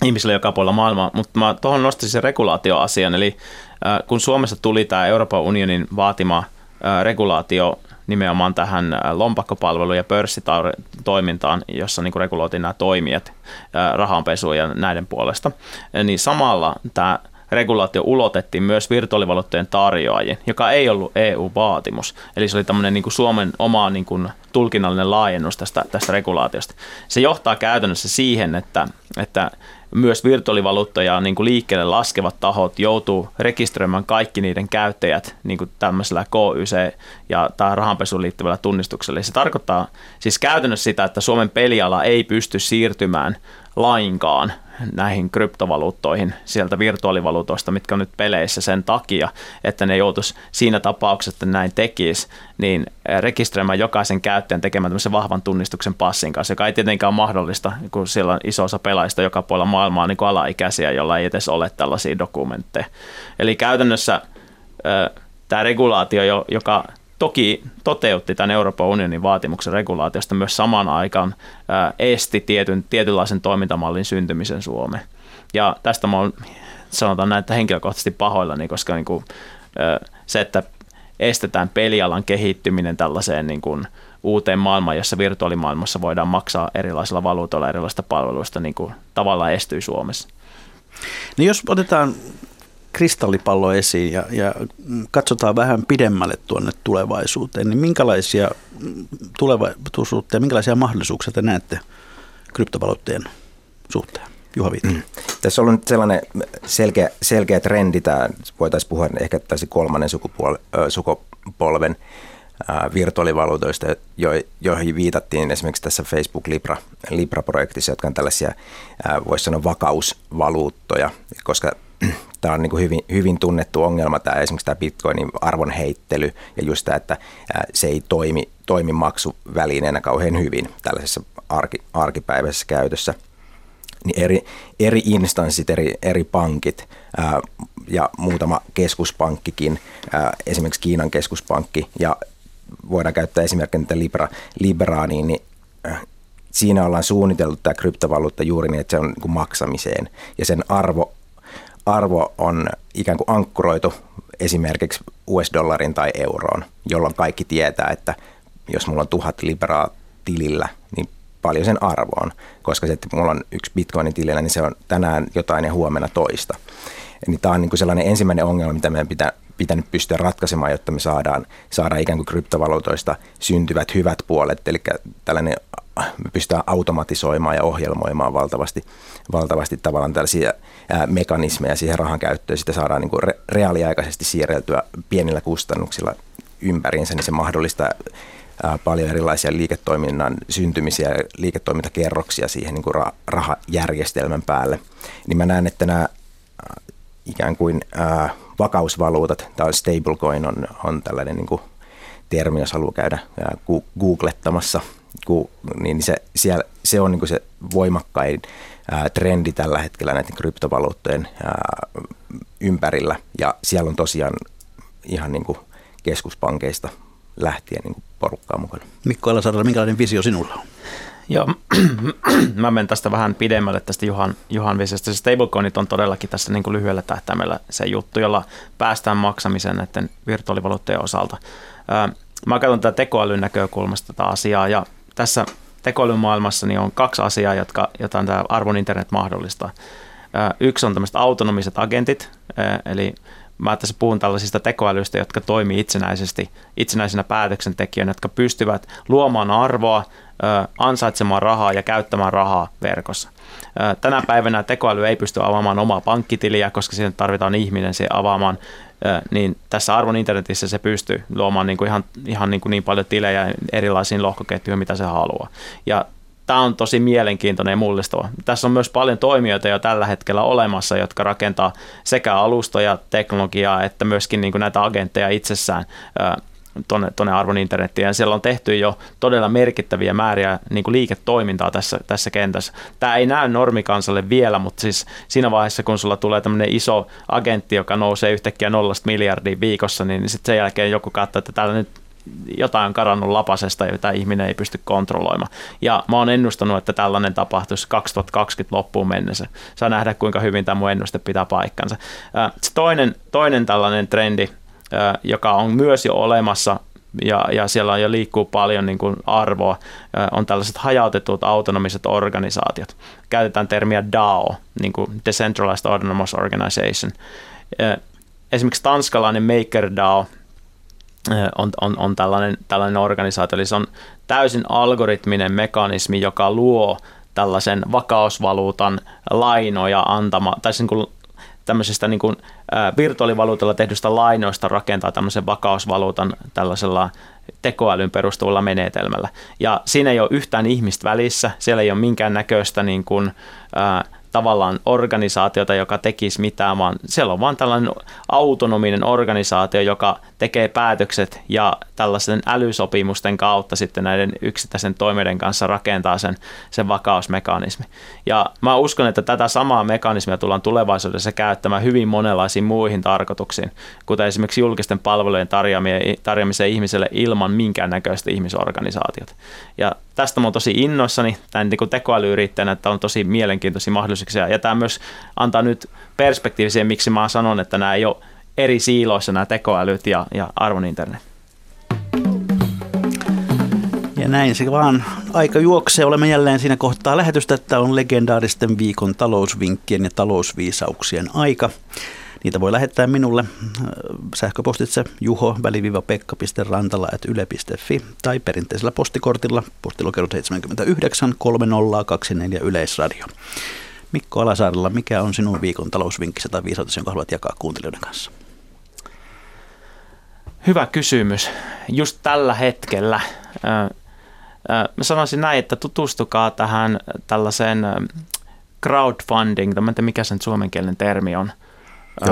ihmisillä joka puolella maailmaa, mutta mä tuohon nostaisin sen regulaatioasian, eli kun Suomessa tuli tämä Euroopan unionin vaatima regulaatio nimenomaan tähän lompakkopalvelu- ja pörssitoimintaan, jossa niin reguloitiin nämä toimijat rahanpesuun ja näiden puolesta, niin samalla tämä regulaatio ulotettiin myös virtuaalivaluuttojen tarjoajien, joka ei ollut EU-vaatimus. Eli se oli tämmöinen niin kuin Suomen oma niin kuin tulkinnallinen laajennus tästä, tästä regulaatiosta. Se johtaa käytännössä siihen, että, että myös virtuaalivaluuttoja niin kuin liikkeelle laskevat tahot joutuu rekisteröimään kaikki niiden käyttäjät niin kuin tämmöisellä KYC ja tai rahanpesuun liittyvällä tunnistuksella. Eli se tarkoittaa siis käytännössä sitä, että Suomen peliala ei pysty siirtymään lainkaan näihin kryptovaluuttoihin sieltä virtuaalivaluutoista, mitkä on nyt peleissä sen takia, että ne joutuisi siinä tapauksessa, että näin tekisi, niin rekisteröimään jokaisen käyttäjän tekemään tämmöisen vahvan tunnistuksen passin kanssa, joka ei tietenkään ole mahdollista, kun siellä on iso osa pelaajista joka puolella maailmaa niin kuin alaikäisiä, jolla ei edes ole tällaisia dokumentteja. Eli käytännössä tämä regulaatio, joka toki toteutti tämän Euroopan unionin vaatimuksen regulaatiosta myös samaan aikaan esti tietyn, tietynlaisen toimintamallin syntymisen Suomeen. Ja tästä mä oon, sanotaan näin, että henkilökohtaisesti pahoillani, koska niin kuin, se, että estetään pelialan kehittyminen tällaiseen niin kuin uuteen maailmaan, jossa virtuaalimaailmassa voidaan maksaa erilaisilla valuutoilla erilaisista palveluista, niin kuin tavallaan estyy Suomessa. Niin jos otetaan kristallipallo esiin ja, ja katsotaan vähän pidemmälle tuonne tulevaisuuteen, niin minkälaisia tulevaisuutta ja minkälaisia mahdollisuuksia te näette kryptovaluutteen suhteen? Juha Mm. Tässä on nyt sellainen selkeä, selkeä trendi, tämä voitaisiin puhua ehkä tässä kolmannen sukupuol, sukupolven virtuaalivaluutoista, joihin viitattiin esimerkiksi tässä Facebook Libra, Libra-projektissa, jotka on tällaisia, voisi sanoa, vakausvaluuttoja, koska tämä on niin kuin hyvin, hyvin tunnettu ongelma, tämä esimerkiksi tämä bitcoinin arvon heittely ja just tämä, että se ei toimi, toimi maksuvälineenä kauhean hyvin tällaisessa arki, arkipäiväisessä käytössä. Niin eri, eri instanssit, eri, eri pankit ää, ja muutama keskuspankkikin, ää, esimerkiksi Kiinan keskuspankki ja voidaan käyttää esimerkkinä tätä Libra, Liberaaniin, niin siinä ollaan suunniteltu tämä kryptovaluutta juuri niin, että se on niin maksamiseen ja sen arvo arvo on ikään kuin ankkuroitu esimerkiksi US-dollarin tai euroon, jolloin kaikki tietää, että jos mulla on tuhat liberaa tilillä, niin paljon sen arvo on, koska se, että mulla on yksi bitcoinin tilillä, niin se on tänään jotain ja huomenna toista. Niin tämä on niin kuin sellainen ensimmäinen ongelma, mitä meidän pitää, pitänyt pystyä ratkaisemaan, jotta me saadaan, saadaan ikään kuin kryptovaluutoista syntyvät hyvät puolet, eli tällainen me pystytään automatisoimaan ja ohjelmoimaan valtavasti, valtavasti tavallaan tällaisia mekanismeja siihen rahan käyttöön. Sitä saadaan niin kuin reaaliaikaisesti siirreltyä pienillä kustannuksilla ympäriinsä, niin se mahdollistaa paljon erilaisia liiketoiminnan syntymisiä ja liiketoimintakerroksia siihen niin kuin rahajärjestelmän päälle. Niin mä näen, että nämä ikään kuin vakausvaluutat, tai stablecoin on, on tällainen niin kuin termi, jos haluaa käydä googlettamassa – kun, niin se, siellä, se on niin se voimakkain ää, trendi tällä hetkellä näiden kryptovaluuttojen ää, ympärillä. Ja siellä on tosiaan ihan niin kuin keskuspankeista lähtien niin porukkaa mukana. Mikko Alasarra, minkälainen visio sinulla on? Joo, mä menen tästä vähän pidemmälle tästä Juhan, Juhan visiosta. Se stablecoinit on todellakin tässä niin kuin lyhyellä tähtäimellä se juttu, jolla päästään maksamiseen näiden virtuaalivaluuttojen osalta. Mä katson tätä tekoälyn näkökulmasta tätä asiaa ja tässä tekoälymaailmassa niin on kaksi asiaa, jotka, jotain tämä arvon internet mahdollistaa. Yksi on tämmöiset autonomiset agentit, eli mä tässä puhun tällaisista tekoälyistä, jotka toimii itsenäisesti, itsenäisenä päätöksentekijöinä, jotka pystyvät luomaan arvoa, ansaitsemaan rahaa ja käyttämään rahaa verkossa. Tänä päivänä tekoäly ei pysty avaamaan omaa pankkitiliä, koska siihen tarvitaan ihminen siihen avaamaan niin tässä arvon internetissä se pystyy luomaan niin kuin ihan, ihan niin, kuin niin paljon tilejä erilaisiin lohkoketjuihin, mitä se haluaa. Ja tämä on tosi mielenkiintoinen ja mullistava. Tässä on myös paljon toimijoita jo tällä hetkellä olemassa, jotka rakentaa sekä alustoja, teknologiaa, että myöskin niin kuin näitä agentteja itsessään tuonne, tuonne arvon internettiin. Ja siellä on tehty jo todella merkittäviä määriä niin kuin liiketoimintaa tässä, tässä kentässä. Tämä ei näy normikansalle vielä, mutta siis siinä vaiheessa, kun sulla tulee tämmöinen iso agentti, joka nousee yhtäkkiä nollasta miljardia viikossa, niin sitten sen jälkeen joku katsoo, että täällä nyt jotain on karannut lapasesta, jota ihminen ei pysty kontrolloimaan. Ja mä oon ennustanut, että tällainen tapahtuisi 2020 loppuun mennessä. Saa nähdä, kuinka hyvin tämä mun ennuste pitää paikkansa. Se toinen, toinen tällainen trendi, joka on myös jo olemassa ja, ja siellä jo liikkuu paljon niin kuin arvoa, on tällaiset hajautetut autonomiset organisaatiot. Käytetään termiä DAO, niin kuin Decentralized Autonomous Organization. Esimerkiksi tanskalainen MakerDAO on, on, on tällainen, tällainen organisaatio, eli se on täysin algoritminen mekanismi, joka luo tällaisen vakausvaluutan lainoja antama, tai niin kuin tämmöisestä niin kuin, virtuaalivaluutalla tehdystä lainoista rakentaa tämmöisen vakausvaluutan tällaisella tekoälyn perustuvalla menetelmällä. Ja siinä ei ole yhtään ihmistä välissä, siellä ei ole minkään näköistä niin kuin, ä, tavallaan organisaatiota, joka tekisi mitään, vaan siellä on vain tällainen autonominen organisaatio, joka tekee päätökset ja tällaisen älysopimusten kautta sitten näiden yksittäisen toimijoiden kanssa rakentaa sen, sen vakausmekanismi. Ja mä uskon, että tätä samaa mekanismia tullaan tulevaisuudessa käyttämään hyvin monenlaisiin muihin tarkoituksiin, kuten esimerkiksi julkisten palvelujen tarjoamiseen ihmiselle ilman minkäännäköistä ihmisorganisaatiota. Ja tästä mä oon tosi innoissani tämän niin tekoälyyrittäjänä, että on tosi mielenkiintoisia mahdollisuuksia. Ja tämä myös antaa nyt perspektiivisiä, miksi mä sanon, että nämä ei ole eri siiloissa nämä tekoälyt ja, ja arvon internet. Ja näin se vaan aika juoksee. Olemme jälleen siinä kohtaa lähetystä, että on legendaaristen viikon talousvinkkien ja talousviisauksien aika. Niitä voi lähettää minulle sähköpostitse juho-pekka.rantala.yle.fi tai perinteisellä postikortilla postilokero 79 3024 Yleisradio. Mikko Alasaarella, mikä on sinun viikon talousvinkkisi tai viisautesi, jonka haluat jakaa kuuntelijoiden kanssa? Hyvä kysymys. Just tällä hetkellä mä sanoisin näin, että tutustukaa tähän tällaiseen crowdfunding, tiedä mikä sen suomenkielinen termi on,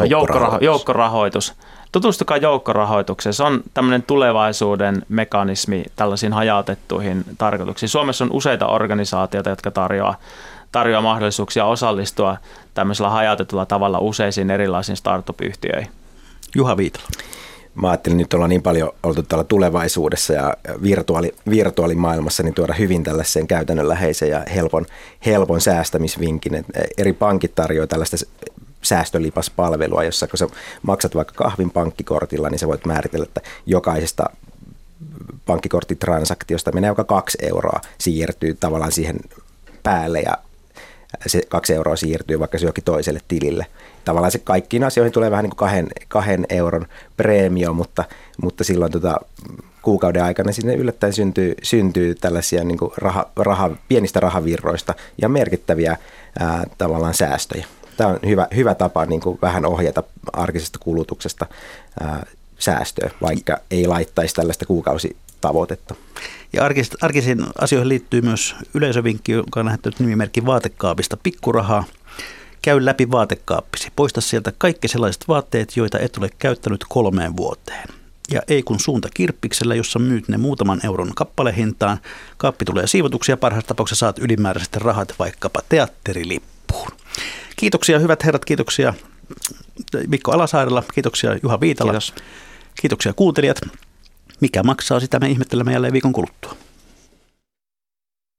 joukkorahoitus. joukkorahoitus. Tutustukaa joukkorahoitukseen. Se on tämmöinen tulevaisuuden mekanismi tällaisiin hajautettuihin tarkoituksiin. Suomessa on useita organisaatioita, jotka tarjoaa, tarjoaa mahdollisuuksia osallistua tämmöisellä hajautetulla tavalla useisiin erilaisiin startup-yhtiöihin. Juha Viitala. Mä ajattelin, nyt ollaan niin paljon oltu täällä tulevaisuudessa ja virtuaali, virtuaalimaailmassa, niin tuoda hyvin tällaiseen käytännönläheisen ja helpon, helpon säästämisvinkin. Et eri pankit tarjoavat tällaista säästölipaspalvelua, jossa kun sä maksat vaikka kahvin pankkikortilla, niin sä voit määritellä, että jokaisesta pankkikorttitransaktiosta menee joka kaksi euroa siirtyy tavallaan siihen päälle ja se kaksi euroa siirtyy vaikka se johonkin toiselle tilille. Tavallaan se kaikkiin asioihin tulee vähän niin kuin kahden, kahden euron preemio, mutta, mutta silloin tota, kuukauden aikana sinne yllättäen syntyy, syntyy tällaisia niin kuin raha, raha, pienistä rahavirroista ja merkittäviä ää, tavallaan säästöjä. Tämä on hyvä, hyvä tapa niin kuin vähän ohjata arkisesta kulutuksesta ää, säästöä, vaikka ei laittaisi tällaista kuukausitavoitetta. Ja arkisiin asioihin liittyy myös yleisövinkki, joka on lähettänyt nimimerkki vaatekaapista pikkurahaa. Käy läpi vaatekaappisi. Poista sieltä kaikki sellaiset vaatteet, joita et ole käyttänyt kolmeen vuoteen. Ja ei kun suunta kirppiksellä, jossa myyt ne muutaman euron kappalehintaan. Kaappi tulee siivotuksi ja parhaassa tapauksessa saat ylimääräiset rahat vaikkapa teatterilippuun. Kiitoksia hyvät herrat, kiitoksia Mikko Alasaarella, kiitoksia Juha Viitala. Kiitos. Kiitoksia kuuntelijat. Mikä maksaa, sitä me ihmettelemme jälleen viikon kuluttua.